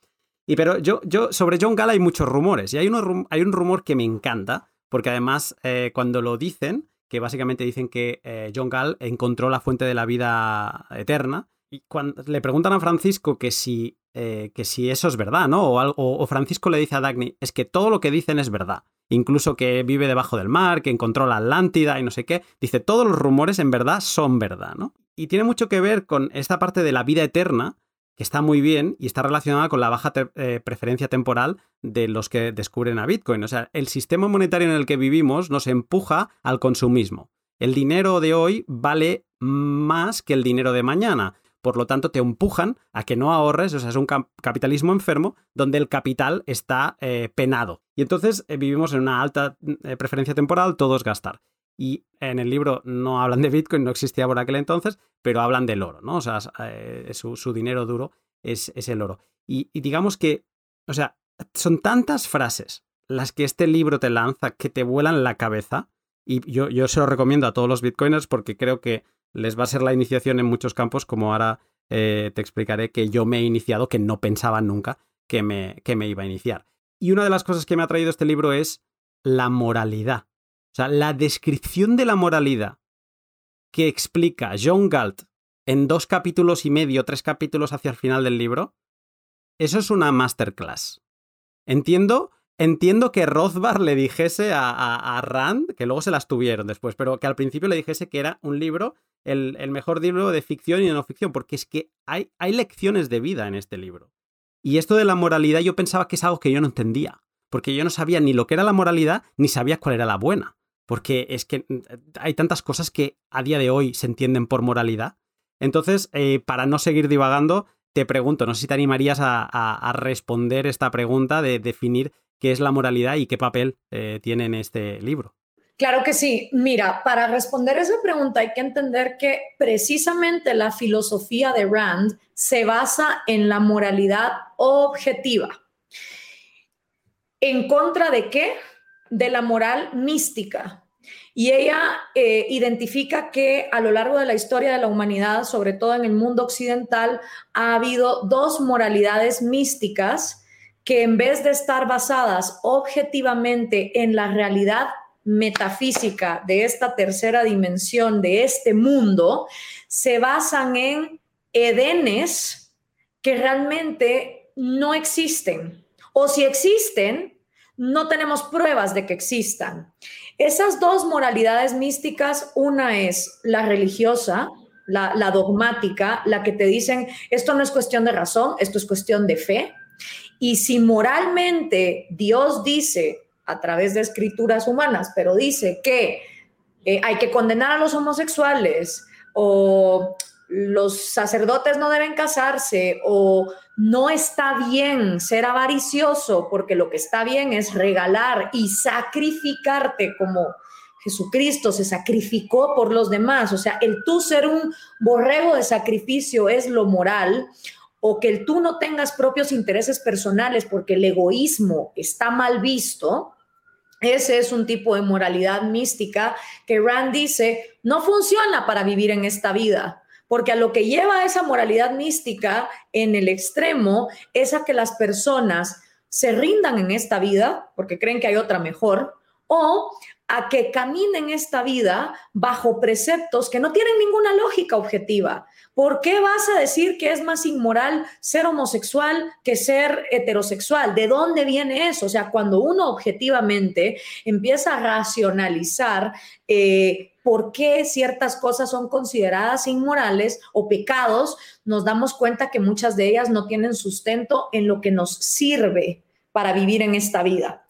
Y pero yo, yo, sobre John Gall hay muchos rumores. Y hay, hay un rumor que me encanta, porque además eh, cuando lo dicen, que básicamente dicen que eh, John Gall encontró la fuente de la vida eterna, y cuando le preguntan a Francisco que si, eh, que si eso es verdad, ¿no? O, o, Francisco le dice a Dagny, es que todo lo que dicen es verdad. Incluso que vive debajo del mar, que encontró la Atlántida y no sé qué. Dice, todos los rumores en verdad son verdad, ¿no? Y tiene mucho que ver con esta parte de la vida eterna, está muy bien y está relacionada con la baja eh, preferencia temporal de los que descubren a Bitcoin. O sea, el sistema monetario en el que vivimos nos empuja al consumismo. El dinero de hoy vale más que el dinero de mañana. Por lo tanto, te empujan a que no ahorres, o sea, es un capitalismo enfermo donde el capital está eh, penado. Y entonces eh, vivimos en una alta preferencia temporal, todo es gastar. Y en el libro no hablan de Bitcoin, no existía por aquel entonces, pero hablan del oro, ¿no? O sea, eh, su, dinero duro es, el oro. Y, digamos que, o sea, son tantas frases las que este libro te lanza que te vuelan la cabeza. Y yo, yo se lo recomiendo a todos los bitcoiners porque creo que les va a ser la iniciación en muchos campos, como ahora eh, te explicaré que yo me he iniciado, que no pensaba nunca que me, que me iba a iniciar. Y una de las cosas que me ha traído este libro es la moralidad. O sea, la descripción de la moralidad que explica John Galt en dos capítulos y medio, tres capítulos hacia el final del libro, eso es una masterclass. Entiendo, entiendo que Rothbard le dijese a, Rand, que luego se las tuvieron después, pero que al principio le dijese que era un libro, el, mejor libro de ficción y de no ficción, porque es que hay, hay lecciones de vida en este libro. Y esto de la moralidad yo pensaba que es algo que yo no entendía, porque yo no sabía ni lo que era la moralidad, ni sabía cuál era la buena porque es que mm, hay tantas cosas que a día de hoy se entienden por moralidad. Entonces, eh, para no seguir divagando, te pregunto, no sé si te animarías a, responder esta pregunta de definir qué es la moralidad y qué papel eh, tiene en este libro. Claro que sí. Mira, para responder esa pregunta hay que entender que precisamente la filosofía de Rand se basa en la moralidad objetiva. ¿En contra de qué? De la moral mística. Y ella eh, identifica que a lo largo de la historia de la humanidad, sobre todo en el mundo occidental, ha habido dos moralidades místicas que en vez de estar basadas objetivamente en la realidad metafísica de esta tercera dimensión, de este mundo, se basan en edenes que realmente no existen. O si existen, no tenemos pruebas de que existan. Esas dos moralidades místicas, una es la religiosa, la, dogmática, la que te dicen, esto no es cuestión de razón, esto es cuestión de fe. Y si moralmente Dios dice a través de escrituras humanas, pero dice que eh, hay que condenar a los homosexuales o los sacerdotes no deben casarse o no está bien ser avaricioso porque lo que está bien es regalar y sacrificarte como Jesucristo se sacrificó por los demás. O sea, el tú ser un borrego de sacrificio es lo moral o que el tú no tengas propios intereses personales porque el egoísmo está mal visto. Ese es un tipo de moralidad mística que Rand dice no funciona para vivir en esta vida porque a lo que lleva esa moralidad mística en el extremo es a que las personas se rindan en esta vida porque creen que hay otra mejor o a que caminen esta vida bajo preceptos que no tienen ninguna lógica objetiva. ¿Por qué vas a decir que es más inmoral ser homosexual que ser heterosexual? ¿De dónde viene eso? O sea, cuando uno objetivamente empieza a racionalizar eh, por qué ciertas cosas son consideradas inmorales o pecados, nos damos cuenta que muchas de ellas no tienen sustento en lo que nos sirve para vivir en esta vida.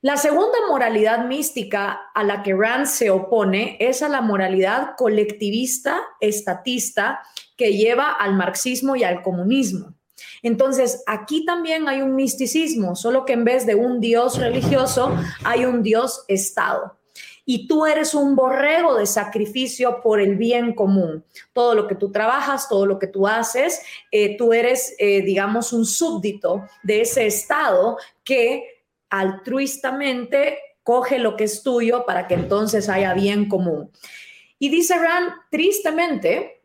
La segunda moralidad mística a la que Rand se opone es a la moralidad colectivista, estatista, que lleva al marxismo y al comunismo. Entonces, aquí también hay un misticismo, solo que en vez de un Dios religioso, hay un Dios Estado y tú eres un borrego de sacrificio por el bien común. Todo lo que tú trabajas, todo lo que tú haces, eh, tú eres, eh, digamos, un súbdito de ese Estado que altruistamente coge lo que es tuyo para que entonces haya bien común. Y dice Rand, tristemente,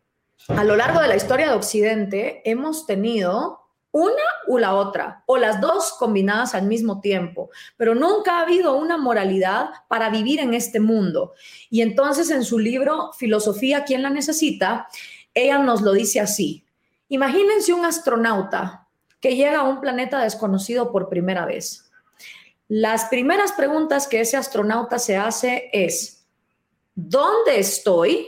a lo largo de la historia de Occidente hemos tenido una o la otra, o las dos combinadas al mismo tiempo, pero nunca ha habido una moralidad para vivir en este mundo. Y entonces en su libro Filosofía, ¿quién la necesita? Ella nos lo dice así. Imagínense un astronauta que llega a un planeta desconocido por primera vez. Las primeras preguntas que ese astronauta se hace es, ¿dónde estoy?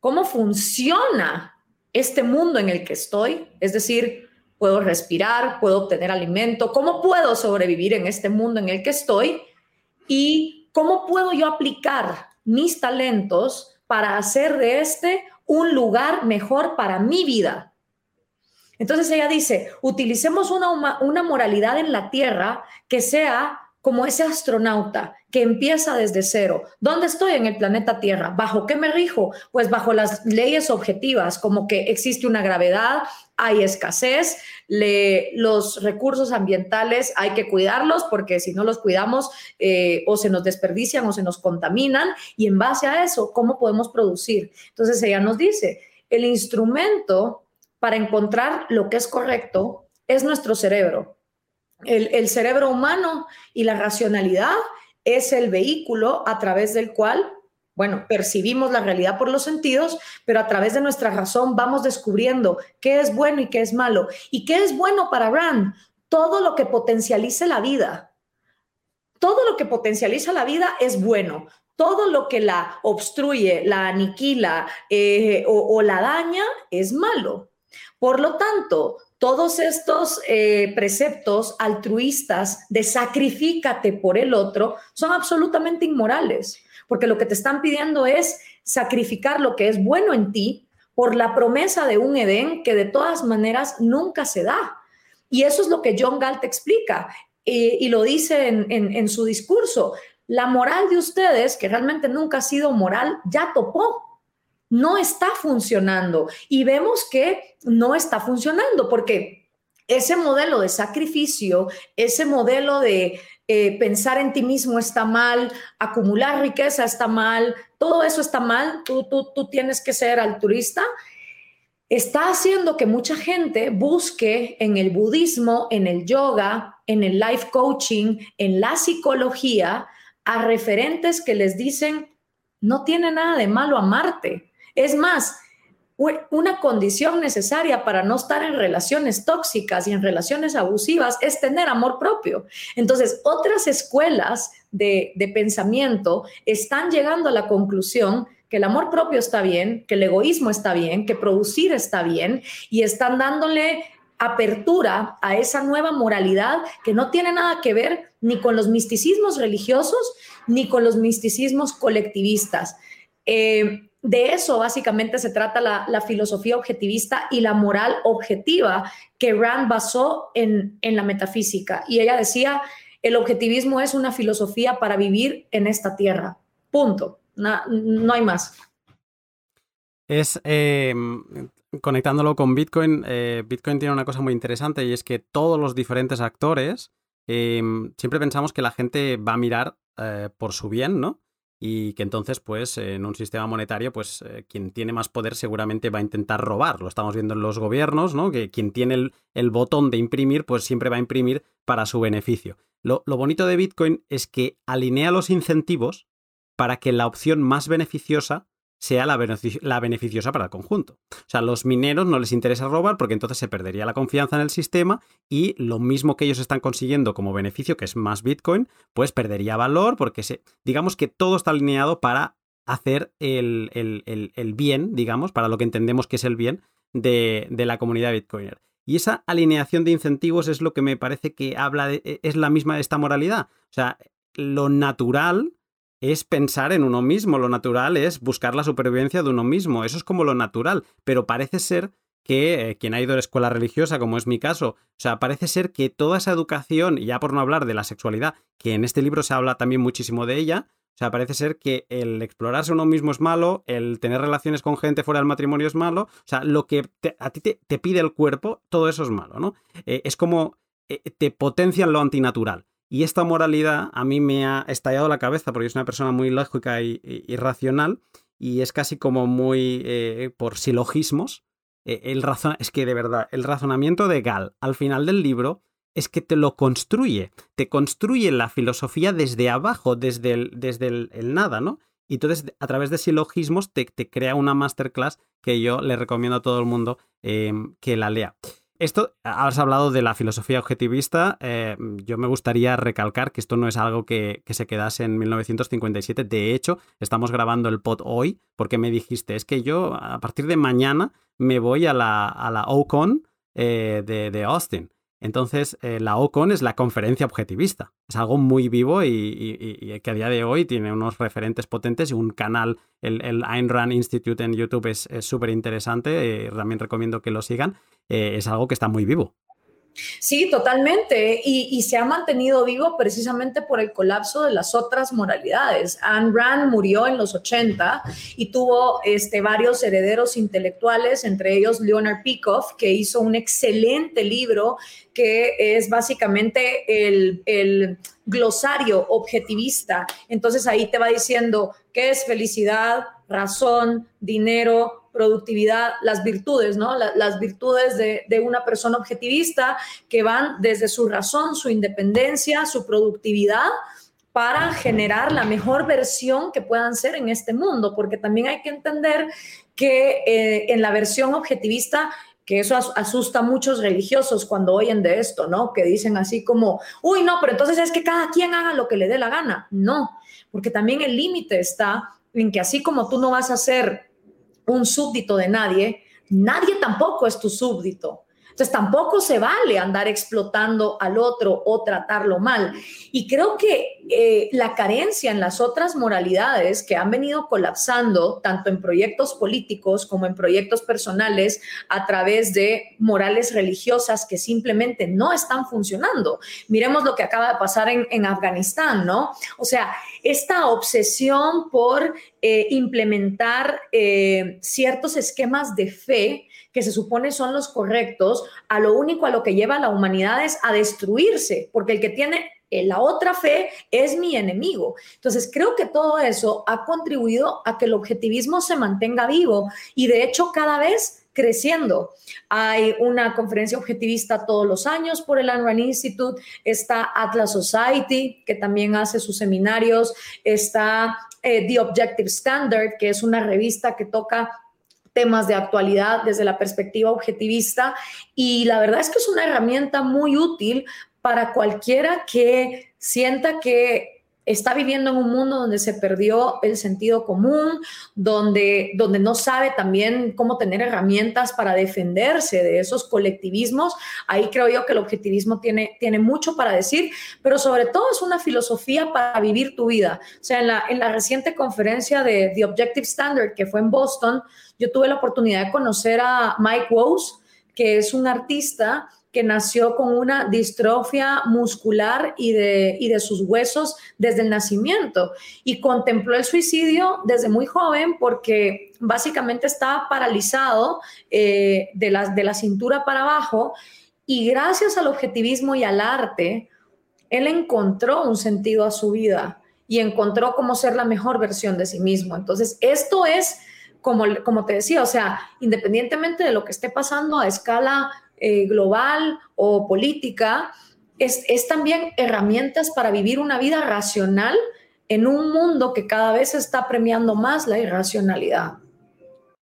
¿Cómo funciona este mundo en el que estoy, es decir, puedo respirar, puedo obtener alimento, cómo puedo sobrevivir en este mundo en el que estoy y cómo puedo yo aplicar mis talentos para hacer de este un lugar mejor para mi vida. Entonces ella dice, utilicemos una, una moralidad en la tierra que sea como ese astronauta que empieza desde cero. ¿Dónde estoy en el planeta Tierra? ¿Bajo qué me rijo? Pues bajo las leyes objetivas, como que existe una gravedad, hay escasez, los recursos ambientales hay que cuidarlos porque si no los cuidamos eh, o se nos desperdician o se nos contaminan y en base a eso, ¿cómo podemos producir? Entonces ella nos dice, el instrumento para encontrar lo que es correcto es nuestro cerebro el, cerebro humano y la racionalidad es el vehículo a través del cual bueno, percibimos la realidad por los sentidos, pero a través de nuestra razón vamos descubriendo qué es bueno y qué es malo. ¿Y qué es bueno para Rand? Todo lo que potencialice la vida. Todo lo que potencializa la vida es bueno. Todo lo que la obstruye, la aniquila eh, o la daña es malo. Por lo tanto, todos estos eh, preceptos altruistas de sacrifícate por el otro son absolutamente inmorales, porque lo que te están pidiendo es sacrificar lo que es bueno en ti por la promesa de un Edén que de todas maneras nunca se da. Y eso es lo que John Galt explica y lo dice en su discurso. La moral de ustedes, que realmente nunca ha sido moral, ya topó no está funcionando y vemos que no está funcionando porque ese modelo de sacrificio, ese modelo de eh, pensar en ti mismo está mal, acumular riqueza está mal, todo eso está mal, tú, tú, tú tienes que ser altruista, está haciendo que mucha gente busque en el budismo, en el yoga, en el life coaching, en la psicología, a referentes que les dicen, no tiene nada de malo amarte, es más, una condición necesaria para no estar en relaciones tóxicas y en relaciones abusivas es tener amor propio. Entonces, otras escuelas de, pensamiento están llegando a la conclusión que el amor propio está bien, que el egoísmo está bien, que producir está bien y están dándole apertura a esa nueva moralidad que no tiene nada que ver ni con los misticismos religiosos ni con los misticismos colectivistas. Eh, de eso básicamente se trata la, filosofía objetivista y la moral objetiva que Rand basó en, la metafísica. Y ella decía, el objetivismo es una filosofía para vivir en esta tierra. Punto. no hay más. Es, eh, conectándolo con Bitcoin, eh, Bitcoin tiene una cosa muy interesante y es que todos los diferentes actores, eh, siempre pensamos que la gente va a mirar por su bien, ¿no? Y que entonces, pues, en un sistema monetario, pues, eh, quien tiene más poder seguramente va a intentar robar. Lo estamos viendo en los gobiernos, ¿no? Que quien tiene el, botón de imprimir, pues siempre va a imprimir para su beneficio. Lo, lo bonito de Bitcoin es que alinea los incentivos para que la opción más beneficiosa sea la, beneficiosa para el conjunto. O sea, los mineros no les interesa robar porque entonces se perdería la confianza en el sistema y lo mismo que ellos están consiguiendo como beneficio, que es más Bitcoin, pues perdería valor porque se, digamos que todo está alineado para hacer el, bien, digamos, para lo que entendemos que es el bien de, de la comunidad Bitcoiner. Y esa alineación de incentivos es lo que me parece que habla de, e, es la misma de esta moralidad. O sea, lo natural es pensar en uno mismo, lo natural es buscar la supervivencia de uno mismo, eso es como lo natural, pero parece ser que eh, quien ha ido a la escuela religiosa, como es mi caso, o sea, parece ser que toda esa educación, y ya por no hablar de la sexualidad, que en este libro se habla también muchísimo de ella, o sea, parece ser que el explorarse uno mismo es malo, el tener relaciones con gente fuera del matrimonio es malo, o sea, lo que a ti te, pide el cuerpo, todo eso es malo, ¿no? Eh, es como eh, te potencian lo antinatural. Y esta moralidad a mí me ha estallado la cabeza porque es una persona muy lógica y, racional y es casi como muy eh, por silogismos. Eh, el es que de verdad, el razonamiento de Gal al final del libro es que te lo construye, te construye la filosofía desde abajo, desde el, desde el, nada, ¿no? Y entonces a través de silogismos te, crea una masterclass que yo le recomiendo a todo el mundo eh, que la lea. Esto, has hablado de la filosofía objetivista. Eh, yo me gustaría recalcar que esto no es algo que, se quedase en 1957. De hecho, estamos grabando el pod hoy porque me dijiste, es que yo a partir de mañana me voy a la, a la OCON eh, de Austin. Entonces, eh, la OCON es la conferencia objetivista. Es algo muy vivo y, que a día de hoy tiene unos referentes potentes y un canal, el, el Ayn Rand Institute en YouTube es súper interesante. Eh, también recomiendo que lo sigan. Eh, es algo que está muy vivo. Sí, totalmente. Y, se ha mantenido vivo precisamente por el colapso de las otras moralidades. Anne Rand murió en los 80 y tuvo este, varios herederos intelectuales, entre ellos Leonard Peikoff, que hizo un excelente libro que es básicamente el, el glosario objetivista. Entonces ahí te va diciendo qué es felicidad, razón, dinero, productividad, las virtudes, ¿no? las virtudes de, una persona objetivista que van desde su razón, su independencia, su productividad para generar la mejor versión que puedan ser en este mundo, porque también hay que entender que eh, en la versión objetivista que eso asusta a muchos religiosos cuando oyen de esto, ¿no? Que dicen así como, uy, no, pero entonces es que cada quien haga lo que le dé la gana. No, porque también el límite está en que así como tú no vas a ser un súbdito de nadie, nadie tampoco es tu súbdito. Entonces tampoco se vale andar explotando al otro o tratarlo mal. Y creo que eh, la carencia en las otras moralidades que han venido colapsando, tanto en proyectos políticos como en proyectos personales, a través de morales religiosas que simplemente no están funcionando. Miremos lo que acaba de pasar en, Afganistán, ¿no? O sea, esta obsesión por eh, implementar eh, ciertos esquemas de fe que se supone son los correctos, a lo único a lo que lleva a la humanidad es a destruirse, porque el que tiene eh, la otra fe es mi enemigo. Entonces, creo que todo eso ha contribuido a que el objetivismo se mantenga vivo y de hecho cada vez creciendo. Hay una conferencia objetivista todos los años por el Ayn Institute, está Atlas Society, que también hace sus seminarios, está eh, The Objective Standard, que es una revista que toca temas de actualidad desde la perspectiva objetivista y la verdad es que es una herramienta muy útil para cualquiera que sienta que está viviendo en un mundo donde se perdió el sentido común, donde, donde no sabe también cómo tener herramientas para defenderse de esos colectivismos. Ahí creo yo que el objetivismo tiene, tiene mucho para decir, pero sobre todo es una filosofía para vivir tu vida. O sea, en la, en la reciente conferencia de The Objective Standard que fue en Boston, yo tuve la oportunidad de conocer a Mike Wose, que es un artista que nació con una distrofia muscular y de, de sus huesos desde el nacimiento y contempló el suicidio desde muy joven porque básicamente estaba paralizado eh, de, la, de la cintura para abajo y gracias al objetivismo y al arte, él encontró un sentido a su vida y encontró cómo ser la mejor versión de sí mismo. Entonces, esto es, como, como te decía, o sea, independientemente de lo que esté pasando a escala eh, global o política, es, es también herramientas para vivir una vida racional en un mundo que cada vez está premiando más la irracionalidad.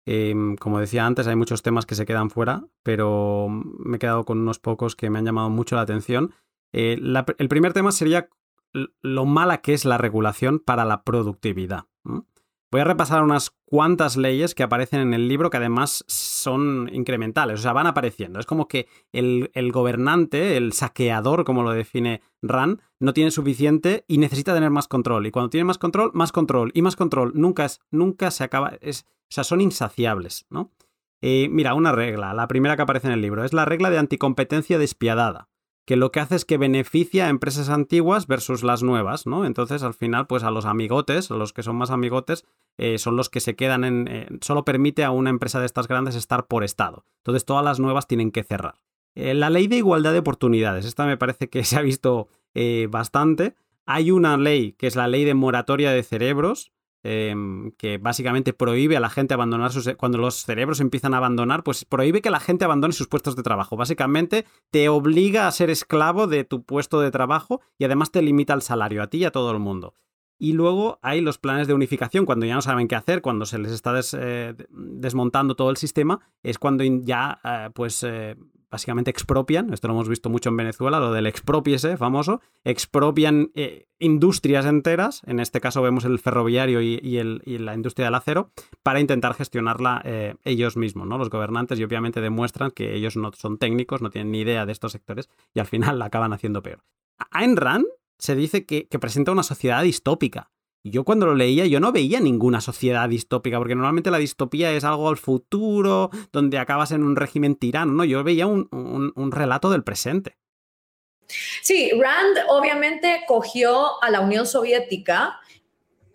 Em, como decía antes, hay muchos temas que se quedan fuera, pero me he quedado con unos pocos que me han llamado mucho la atención. Eh, el primer tema sería lo mala que es la regulación para la productividad. Voy a repasar unas cuantas leyes que aparecen en el libro que además son incrementales, o sea, van apareciendo. Es como que el, gobernante, el saqueador, como lo define Rand, no tiene suficiente y necesita tener más control. Y cuando tiene más control, más control y más control. Nunca, es, nunca se acaba. O sea, son insaciables, ¿no? Eh, mira, una regla, la primera que aparece en el libro, es la regla de anticompetencia despiadada que lo que hace es que beneficia a empresas antiguas versus las nuevas, ¿no? Entonces, al final, pues a los amigotes, a los que son más amigotes, eh, son los que se quedan en... Eh, solo permite a una empresa de estas grandes estar por estado. Entonces, todas las nuevas tienen que cerrar. Eh, la ley de igualdad de oportunidades, esta me parece que (laughs) se ha visto bastante. Hay una ley, que es la ley de moratoria de cerebros, Em, que básicamente prohíbe a la gente abandonar sus... Cuando los cerebros empiezan a abandonar, pues prohíbe que la gente abandone sus puestos de trabajo. Básicamente te obliga a ser esclavo de tu puesto de trabajo y además te limita el salario a ti y a todo el mundo. Y luego hay los planes de unificación, cuando ya no saben qué hacer, cuando se les está eh, desmontando todo el sistema, es cuando ya eh, pues eh, básicamente expropian, esto lo hemos visto mucho en Venezuela, lo del expropiese famoso, expropian eh, industrias enteras, en este caso vemos el ferroviario y, la industria del acero, para intentar gestionarla eh, ellos mismos, ¿no? Los gobernantes y obviamente demuestran que ellos no son técnicos, no tienen ni idea de estos sectores y al final la acaban haciendo peor. Ayn Rand se dice que presenta una sociedad distópica, yo cuando lo leía, yo no veía ninguna sociedad distópica, porque normalmente la distopía es algo al futuro, donde acabas en un régimen tirano, ¿no? Yo veía un, un relato del presente. Sí, Rand obviamente cogió a la Unión Soviética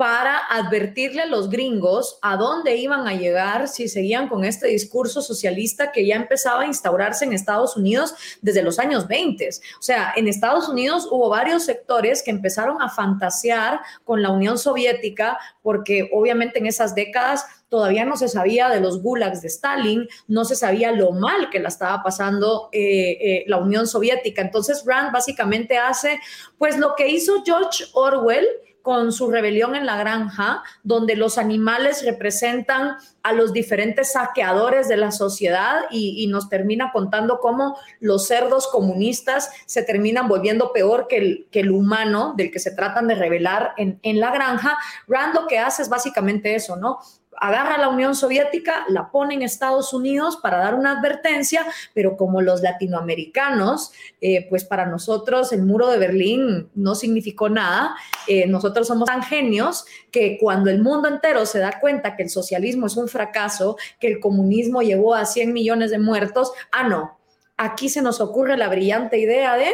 para advertirle a los gringos a dónde iban a llegar si seguían con este discurso socialista que ya empezaba a instaurarse en Estados Unidos desde los años 20. O sea, en Estados Unidos hubo varios sectores que empezaron a fantasear con la Unión Soviética porque obviamente en esas décadas todavía no se sabía de los gulags de Stalin, no se sabía lo mal que la estaba pasando eh, eh, la Unión Soviética. Entonces Rand básicamente hace pues lo que hizo George Orwell con su rebelión en la granja, donde los animales representan a los diferentes saqueadores de la sociedad y, nos termina contando cómo los cerdos comunistas se terminan volviendo peor que el, que el humano del que se tratan de rebelar en, en la granja. Rand lo que hace es básicamente eso, ¿no? Agarra la Unión Soviética, la pone en Estados Unidos para dar una advertencia, pero como los latinoamericanos, eh, pues para nosotros el muro de Berlín no significó nada. Eh, nosotros somos tan genios que cuando el mundo entero se da cuenta que el socialismo es un fracaso, que el comunismo llevó a 100 millones de muertos, ah, no, aquí se nos ocurre la brillante idea de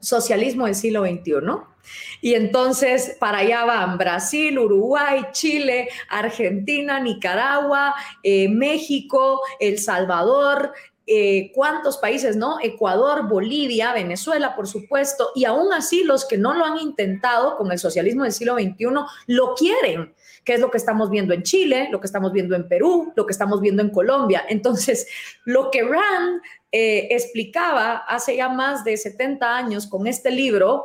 socialismo del siglo XXI. Y entonces para allá van Brasil, Uruguay, Chile, Argentina, Nicaragua, eh, México, El Salvador, eh, cuántos países, ¿no? Ecuador, Bolivia, Venezuela, por supuesto, y aún así los que no lo han intentado con el socialismo del siglo XXI lo quieren, que es lo que estamos viendo en Chile, lo que estamos viendo en Perú, lo que estamos viendo en Colombia. Entonces, lo que Rand eh, explicaba hace ya más de 70 años con este libro,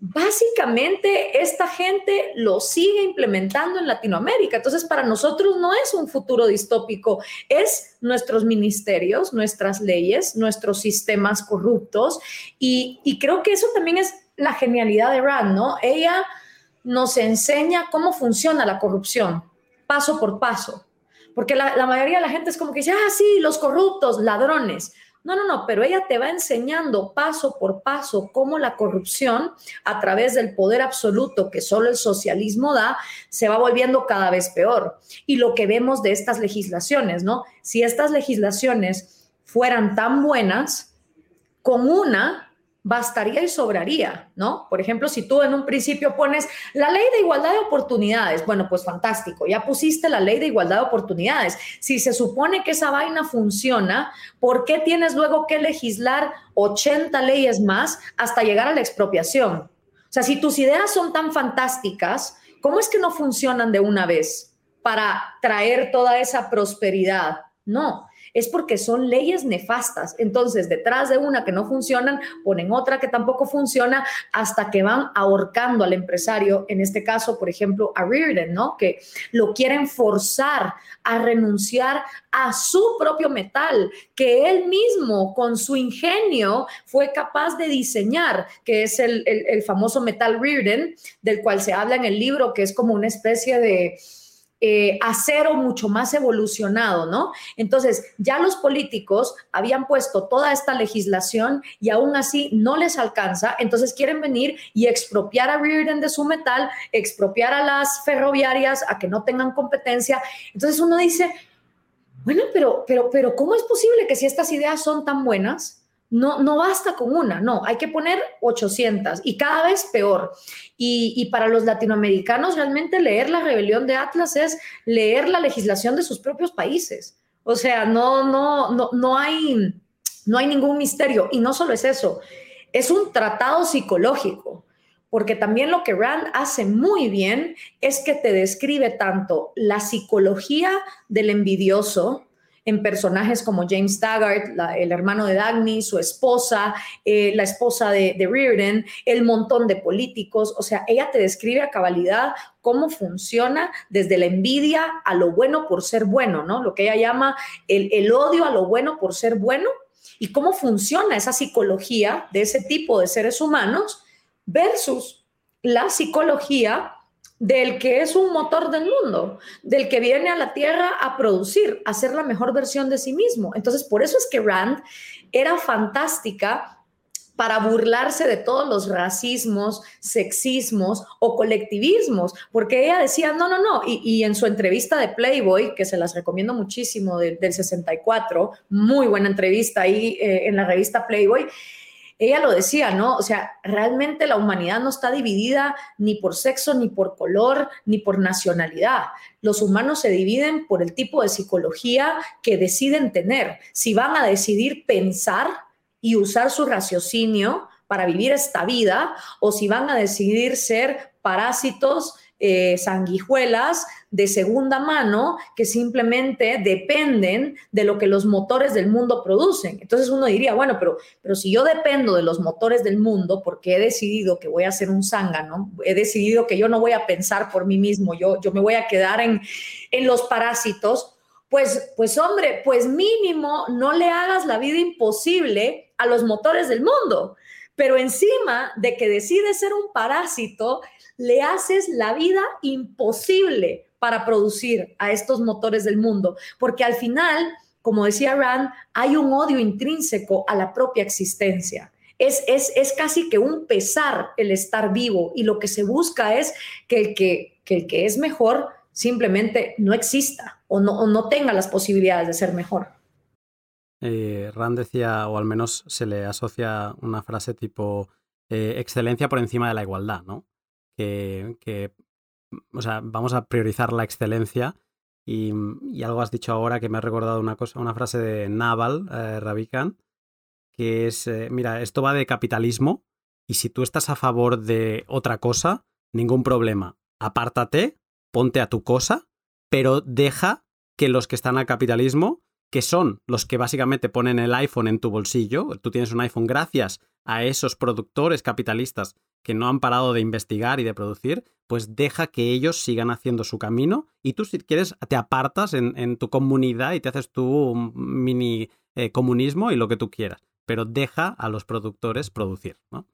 básicamente esta gente lo sigue implementando en Latinoamérica. Entonces, para nosotros no es un futuro distópico, es nuestros ministerios, nuestras leyes, nuestros sistemas corruptos. Y, creo que eso también es la genialidad de Rand, ¿no? Ella nos enseña cómo funciona la corrupción, paso por paso. Porque la, la mayoría de la gente es como que dice, ah, sí, los corruptos, ladrones. No, no, no, pero ella te va enseñando paso por paso cómo la corrupción, a través del poder absoluto que solo el socialismo da, se va volviendo cada vez peor. Y lo que vemos de estas legislaciones, ¿no? Si estas legislaciones fueran tan buenas, con una bastaría y sobraría, ¿no? Por ejemplo, si tú en un principio pones la ley de igualdad de oportunidades, bueno, pues fantástico, ya pusiste la ley de igualdad de oportunidades. Si se supone que esa vaina funciona, ¿por qué tienes luego que legislar 80 leyes más hasta llegar a la expropiación? O sea, si tus ideas son tan fantásticas, ¿cómo es que no funcionan de una vez para traer toda esa prosperidad? No, es porque son leyes nefastas. Entonces, detrás de una que no funcionan, ponen otra que tampoco funciona hasta que van ahorcando al empresario, en este caso, por ejemplo, a Reardon, ¿no? Que lo quieren forzar a renunciar a su propio metal, que él mismo, con su ingenio, fue capaz de diseñar, que es el, el famoso metal Reardon, del cual se habla en el libro, que es como una especie de eh, acero mucho más evolucionado, ¿no? Entonces, ya los políticos habían puesto toda esta legislación y aún así no les alcanza, entonces quieren venir y expropiar a Reardon de su metal, expropiar a las ferroviarias a que no tengan competencia. Entonces uno dice, bueno, pero, pero, pero, ¿cómo es posible que si estas ideas son tan buenas, no, no basta con una, no, hay que poner 800 y cada vez peor. Y, para los latinoamericanos realmente leer la rebelión de Atlas es leer la legislación de sus propios países. O sea, no, no, no, no, hay, no hay ningún misterio. Y no solo es eso, es un tratado psicológico porque también lo que Rand hace muy bien es que te describe tanto la psicología del envidioso, en personajes como James Taggart, el hermano de Dagny, su esposa, eh, la esposa de, de, Reardon, el montón de políticos. O sea, ella te describe a cabalidad cómo funciona desde la envidia a lo bueno por ser bueno, ¿no? Lo que ella llama el, el odio a lo bueno por ser bueno y cómo funciona esa psicología de ese tipo de seres humanos versus la psicología del que es un motor del mundo, del que viene a la Tierra a producir, a ser la mejor versión de sí mismo. Entonces, por eso es que Rand era fantástica para burlarse de todos los racismos, sexismos o colectivismos, porque ella decía, no, no, no, y, en su entrevista de Playboy, que se las recomiendo muchísimo del 64, muy buena entrevista ahí eh, en la revista Playboy, ella lo decía, ¿no? O sea, realmente la humanidad no está dividida ni por sexo, ni por color, ni por nacionalidad. Los humanos se dividen por el tipo de psicología que deciden tener. Si van a decidir pensar y usar su raciocinio para vivir esta vida, o si van a decidir ser parásitos eh, sanguijuelas de segunda mano que simplemente dependen de lo que los motores del mundo producen. Entonces uno diría, bueno, pero, pero si yo dependo de los motores del mundo porque he decidido que voy a ser un zángano, he decidido que yo no voy a pensar por mí mismo, yo, yo me voy a quedar en, en los parásitos, pues, pues hombre, pues mínimo no le hagas la vida imposible a los motores del mundo. Pero encima de que decide ser un parásito, le haces la vida imposible para producir a estos motores del mundo, porque al final, como decía Rand, hay un odio intrínseco a la propia existencia. Es, es, es, casi que un pesar el estar vivo y lo que se busca es que el que, el que es mejor simplemente no exista o no, no tenga las posibilidades de ser mejor. Eh, Rand decía, o al menos se le asocia una frase tipo eh, excelencia por encima de la igualdad, ¿no? Que, o sea, vamos a priorizar la excelencia. Y, algo has dicho ahora que me ha recordado una cosa, una frase de Naval eh, que es, eh, mira, esto va de capitalismo y si tú estás a favor de otra cosa, ningún problema. Apártate, ponte a tu cosa, pero deja que los que están al capitalismo, que son los que básicamente ponen el iPhone en tu bolsillo, tú tienes un iPhone gracias a esos productores capitalistas que no han parado de investigar y de producir, pues deja que ellos sigan haciendo su camino y tú si quieres te apartas en, tu comunidad y te haces tu mini eh, comunismo y lo que tú quieras, pero deja a los productores producir, ¿no?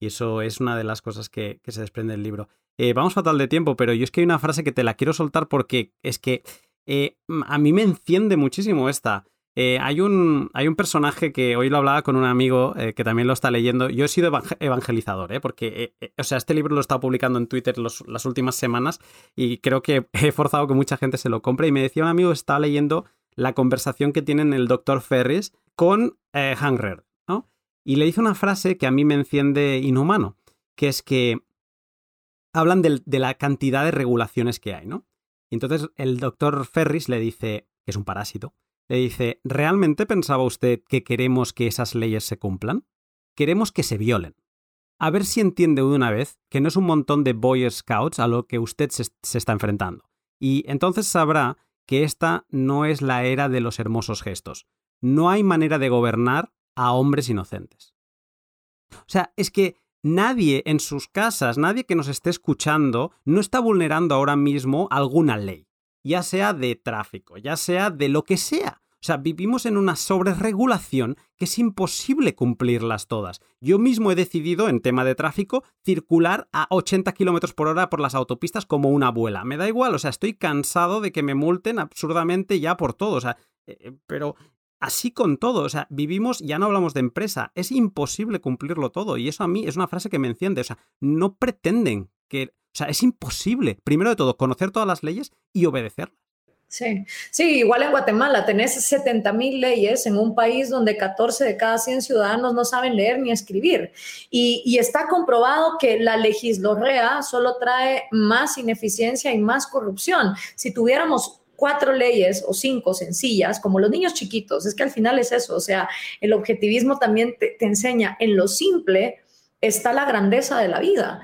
Y eso es una de las cosas que, se desprende del libro. eh, vamos fatal de tiempo, pero yo es que hay una frase que te la quiero soltar porque es que eh, a mí me enciende muchísimo esta. Eh, hay, un, hay un personaje que hoy lo hablaba con un amigo que también lo está leyendo. Yo he sido evangelizador, ¿eh? porque, o sea, este libro lo he estado publicando en Twitter las últimas semanas y creo que (laughs) he forzado que mucha gente se lo compre. Y me decía un amigo que estaba leyendo la conversación que tienen el doctor Ferris con Hangrer, ¿no? Y le hizo una frase que a mí me enciende inhumano, que es que hablan de, la cantidad de regulaciones que hay, ¿no? Y entonces el doctor Ferris le dice, que es un parásito, le dice, ¿realmente pensaba usted que queremos que esas leyes se cumplan? Queremos que se violen. A ver si entiende de una vez que no es un montón de Boy Scouts a lo que usted se, se está enfrentando. Y entonces sabrá que esta no es la era de los hermosos gestos. No hay manera de gobernar a hombres inocentes. O sea, es que nadie en sus casas, nadie que nos esté escuchando, no está vulnerando ahora mismo alguna ley, ya sea de tráfico, ya sea de lo que sea. O sea, vivimos en una sobreregulación que es imposible cumplirlas todas. Yo mismo he decidido, en tema de tráfico, circular a 80 kilómetros por hora por las autopistas como una abuela. Me da igual, o sea, estoy cansado de que me multen absurdamente ya por todo. O sea, eh, eh, pero así con todo. O sea, vivimos, ya no hablamos de empresa, es imposible cumplirlo todo. Y eso a mí es una frase que me enciende. O sea, no pretenden que. O sea, es imposible, primero de todo, conocer todas las leyes y obedecerlas. Sí, sí, igual en Guatemala tenés 70 mil leyes en un país donde 14 de cada 100 ciudadanos no saben leer ni escribir. Y, y, está comprobado que la legislorrea solo trae más ineficiencia y más corrupción. Si tuviéramos cuatro leyes o cinco sencillas, como los niños chiquitos, es que al final es eso, o sea, el objetivismo también te, enseña en lo simple está la grandeza de la vida.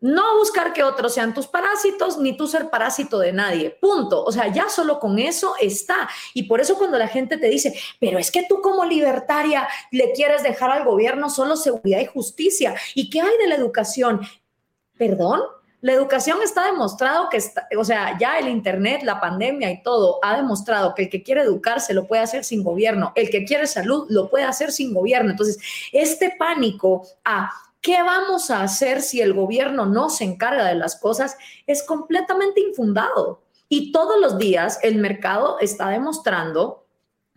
No buscar que otros sean tus parásitos, ni tú ser parásito de nadie. Punto. O sea, ya solo con eso está. Y por eso cuando la gente te dice, pero es que tú como libertaria le quieres dejar al gobierno solo seguridad y justicia. ¿Y qué hay de la educación? Perdón, la educación está demostrado que, está, o sea, ya el Internet, la pandemia y todo ha demostrado que el que quiere educarse lo puede hacer sin gobierno, el que quiere salud lo puede hacer sin gobierno. Entonces, este pánico a qué vamos a hacer si el gobierno no se encarga de las cosas es completamente infundado. Y todos los días el mercado está demostrando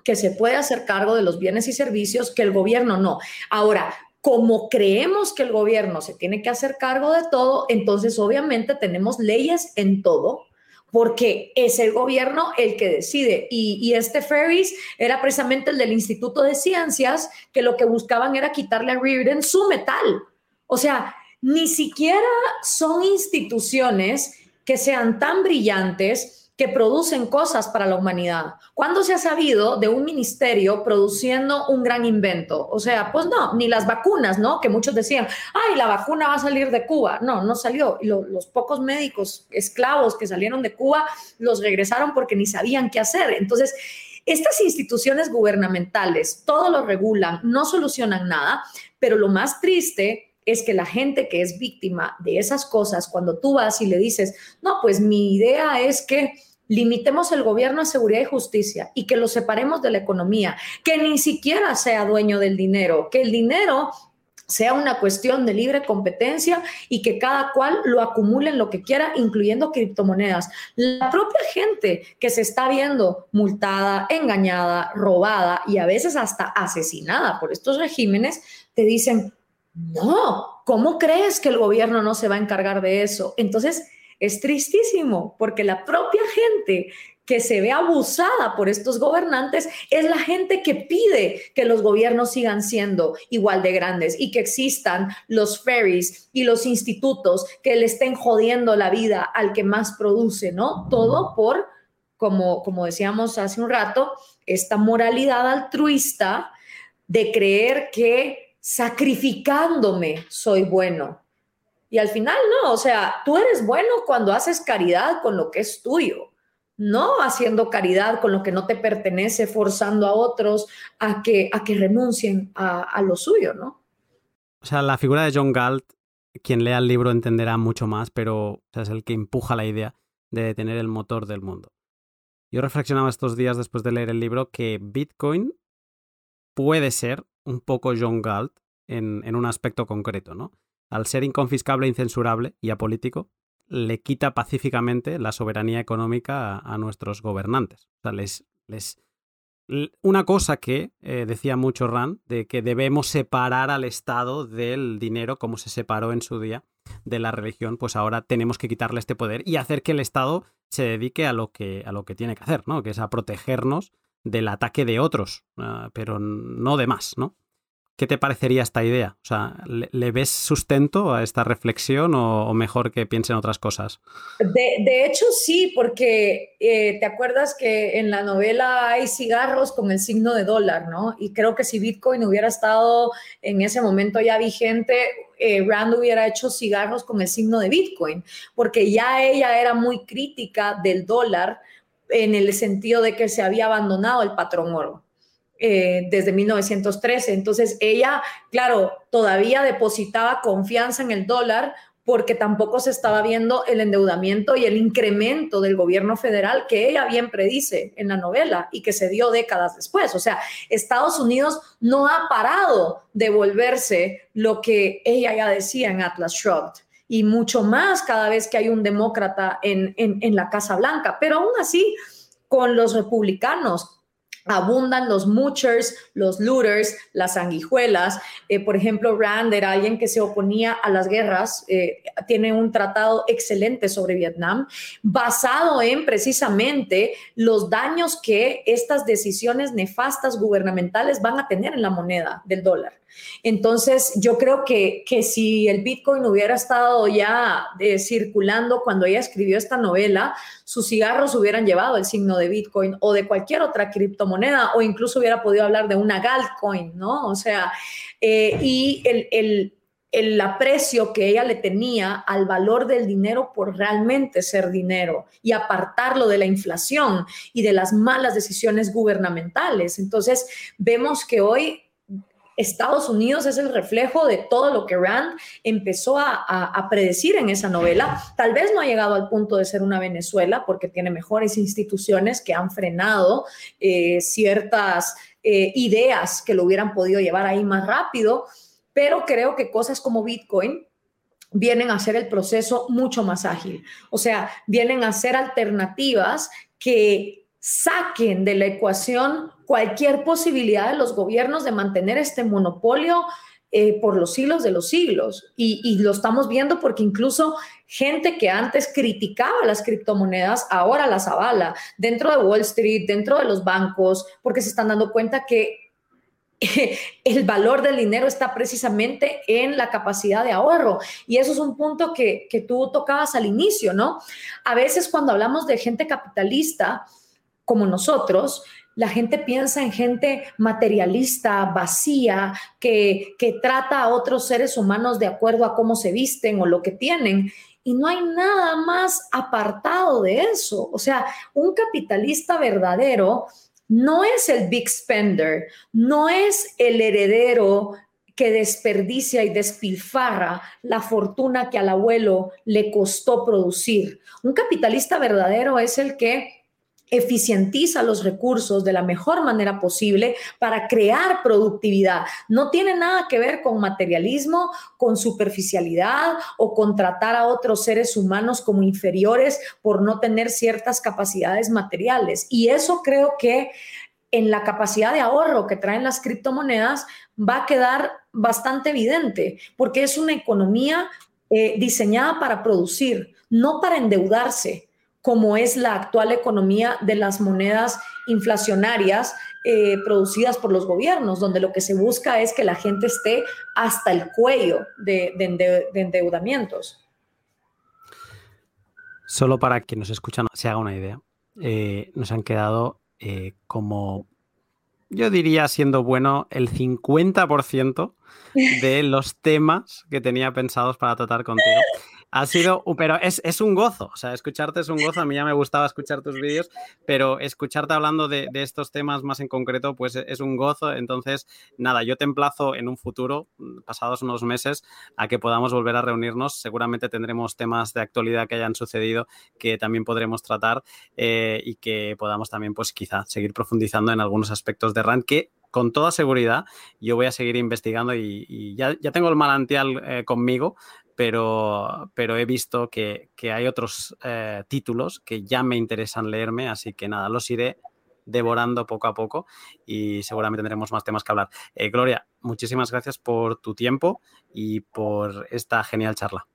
que se puede hacer cargo de los bienes y servicios que el gobierno no. Ahora, como creemos que el gobierno se tiene que hacer cargo de todo, entonces obviamente tenemos leyes en todo, porque es el gobierno el que decide. Y, este Ferris era precisamente el del Instituto de Ciencias, que lo que buscaban era quitarle a Riordan su metal. O sea, ni siquiera son instituciones que sean tan brillantes que producen cosas para la humanidad. ¿Cuándo se ha sabido de un ministerio produciendo un gran invento? O sea, pues no, ni las vacunas, ¿no? Que muchos decían, ay, la vacuna va a salir de Cuba. No, no salió. Y los pocos médicos esclavos que salieron de Cuba los regresaron porque ni sabían qué hacer. Entonces, estas instituciones gubernamentales, todo lo regulan, no solucionan nada, pero lo más triste es que la gente que es víctima de esas cosas, cuando tú vas y le dices, no, pues mi idea es que limitemos el gobierno a seguridad y justicia y que lo separemos de la economía, que ni siquiera sea dueño del dinero, que el dinero sea una cuestión de libre competencia y que cada cual lo acumule en lo que quiera, incluyendo criptomonedas. La propia gente que se está viendo multada, engañada, robada y a veces hasta asesinada por estos regímenes, te dicen, no, ¿cómo crees que el gobierno no se va a encargar de eso? Entonces, es tristísimo porque la propia gente que se ve abusada por estos gobernantes es la gente que pide que los gobiernos sigan siendo igual de grandes y que existan los ferries y los institutos que le estén jodiendo la vida al que más produce, ¿no? Todo por, como, como decíamos hace un rato, esta moralidad altruista de creer que sacrificándome soy bueno. Y al final no, o sea, tú eres bueno cuando haces caridad con lo que es tuyo, no haciendo caridad con lo que no te pertenece, forzando a otros a que, a que renuncien a, lo suyo, ¿no? O sea, la figura de John Galt, quien lea el libro entenderá mucho más, pero es el que empuja la idea de tener el motor del mundo. Yo reflexionaba estos días después de leer el libro que Bitcoin puede ser un poco John Galt en, un aspecto concreto, ¿no? al ser inconfiscable, incensurable y apolítico, le quita pacíficamente la soberanía económica a, nuestros gobernantes. O sea, les, les, una cosa que eh, decía mucho Rand, de que debemos separar al Estado del dinero como se separó en su día de la religión, pues ahora tenemos que quitarle este poder y hacer que el Estado se dedique a lo que, a lo que tiene que hacer, ¿no? Que es a protegernos del ataque de otros, ah, pero no de más, ¿no? ¿Qué te parecería esta idea? O sea, ¿le, ves sustento a esta reflexión o, mejor que piensen otras cosas? De, hecho, sí, porque eh, te acuerdas que en la novela hay cigarros con el signo de dólar, ¿no? Y creo que si Bitcoin hubiera estado en ese momento ya vigente, eh, Rand hubiera hecho cigarros con el signo de Bitcoin, porque ya ella era muy crítica del dólar en el sentido de que se había abandonado el patrón oro. Eh, desde 1913. Entonces ella, claro, todavía depositaba confianza en el dólar porque tampoco se estaba viendo el endeudamiento y el incremento del gobierno federal que ella bien predice en la novela y que se dio décadas después. O sea, Estados Unidos no ha parado de volverse lo que ella ya decía en Atlas Shrugged y mucho más cada vez que hay un demócrata en, en la Casa Blanca. Pero aún así, con los republicanos, abundan los moochers, los looters, las sanguijuelas. Eh, por ejemplo, Rand era alguien que se oponía a las guerras, eh, tiene un tratado excelente sobre Vietnam, basado en precisamente los daños que estas decisiones nefastas gubernamentales van a tener en la moneda del dólar. Entonces, yo creo que, que si el Bitcoin hubiera estado ya eh, circulando cuando ella escribió esta novela, sus cigarros hubieran llevado el signo de Bitcoin o de cualquier otra criptomoneda o incluso hubiera podido hablar de una Galcoin, ¿no? O sea, eh, y el, el el aprecio que ella le tenía al valor del dinero por realmente ser dinero y apartarlo de la inflación y de las malas decisiones gubernamentales. Entonces, vemos que hoy Estados Unidos es el reflejo de todo lo que Rand empezó a, predecir en esa novela. Tal vez no ha llegado al punto de ser una Venezuela porque tiene mejores instituciones que han frenado eh, ciertas eh, ideas que lo hubieran podido llevar ahí más rápido, pero creo que cosas como Bitcoin vienen a hacer el proceso mucho más ágil. O sea, vienen a ser alternativas que saquen de la ecuación cualquier posibilidad de los gobiernos de mantener este monopolio eh, por los siglos de los siglos. Y, lo estamos viendo porque incluso gente que antes criticaba las criptomonedas, ahora las avala dentro de Wall Street, dentro de los bancos, porque se están dando cuenta que (laughs) el valor del dinero está precisamente en la capacidad de ahorro. Y eso es un punto que, que tú tocabas al inicio, ¿no? A veces cuando hablamos de gente capitalista, como nosotros, la gente piensa en gente materialista, vacía, que, que trata a otros seres humanos de acuerdo a cómo se visten o lo que tienen. Y no hay nada más apartado de eso. O sea, un capitalista verdadero no es el big spender, no es el heredero que desperdicia y despilfarra la fortuna que al abuelo le costó producir. Un capitalista verdadero es el que eficientiza los recursos de la mejor manera posible para crear productividad. No tiene nada que ver con materialismo, con superficialidad o con tratar a otros seres humanos como inferiores por no tener ciertas capacidades materiales. Y eso creo que en la capacidad de ahorro que traen las criptomonedas va a quedar bastante evidente, porque es una economía eh, diseñada para producir, no para endeudarse como es la actual economía de las monedas inflacionarias eh, producidas por los gobiernos, donde lo que se busca es que la gente esté hasta el cuello de, endeudamientos. Solo para que nos escuchan se haga una idea, eh, nos han quedado eh, como, yo diría, siendo bueno, el 50% de los temas que tenía pensados para tratar contigo. (laughs) Ha sido, pero es, es, un gozo, o sea, escucharte es un gozo, a mí ya me gustaba escuchar tus vídeos, pero escucharte hablando de, de, estos temas más en concreto, pues es un gozo, entonces, nada, yo te emplazo en un futuro, mm, pasados unos meses, a que podamos volver a reunirnos, seguramente tendremos temas de actualidad que hayan sucedido que también podremos tratar eh, y que podamos también, pues quizá, seguir profundizando en algunos aspectos de RAND que con toda seguridad yo voy a seguir investigando y, ya, tengo el manantial eh, conmigo, pero, pero he visto que, hay otros eh, títulos que ya me interesan leerme, así que nada, los iré devorando poco a poco y seguramente tendremos más temas que hablar. Eh, Gloria, muchísimas gracias por tu tiempo y por esta genial charla.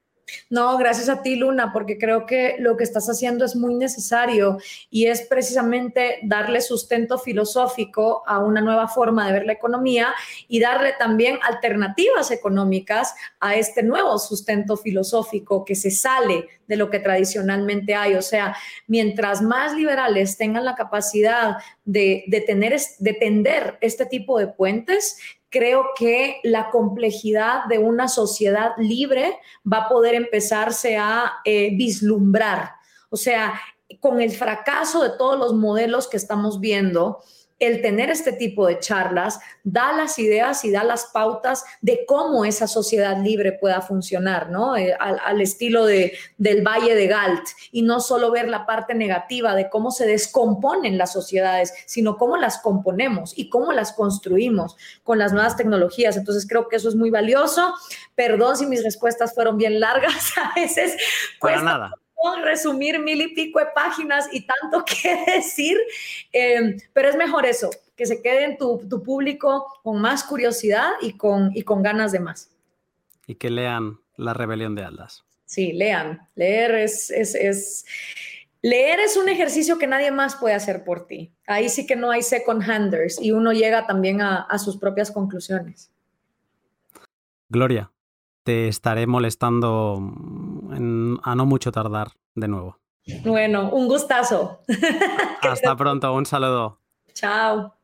No, gracias a ti, Luna, porque creo que lo que estás haciendo es muy necesario y es precisamente darle sustento filosófico a una nueva forma de ver la economía y darle también alternativas económicas a este nuevo sustento filosófico que se sale de lo que tradicionalmente hay. O sea, mientras más liberales tengan la capacidad de, tener, de tender este tipo de puentes, creo que la complejidad de una sociedad libre va a poder empezarse a eh, vislumbrar. O sea, con el fracaso de todos los modelos que estamos viendo, el tener este tipo de charlas da las ideas y da las pautas de cómo esa sociedad libre pueda funcionar, ¿no? Eh, al, estilo de, del Valle de Galt y no solo ver la parte negativa de cómo se descomponen las sociedades, sino cómo las componemos y cómo las construimos con las nuevas tecnologías. Entonces creo que eso es muy valioso. Perdón si mis respuestas fueron bien largas (laughs) a veces. Para nada resumir mil y pico de páginas y tanto (laughs) que decir, em, pero es mejor eso, que se quede en tu, público con más curiosidad y con, y con ganas de más. Y que lean La Rebelión de Aldas. Sí, lean. Leer es, es, Leer es un ejercicio que nadie más puede hacer por ti. Ahí sí que no hay second handers y uno llega también a, a sus propias conclusiones. Gloria, te estaré molestando a no mucho tardar de nuevo. Bueno, un gustazo. Hasta pronto, un saludo. Chao.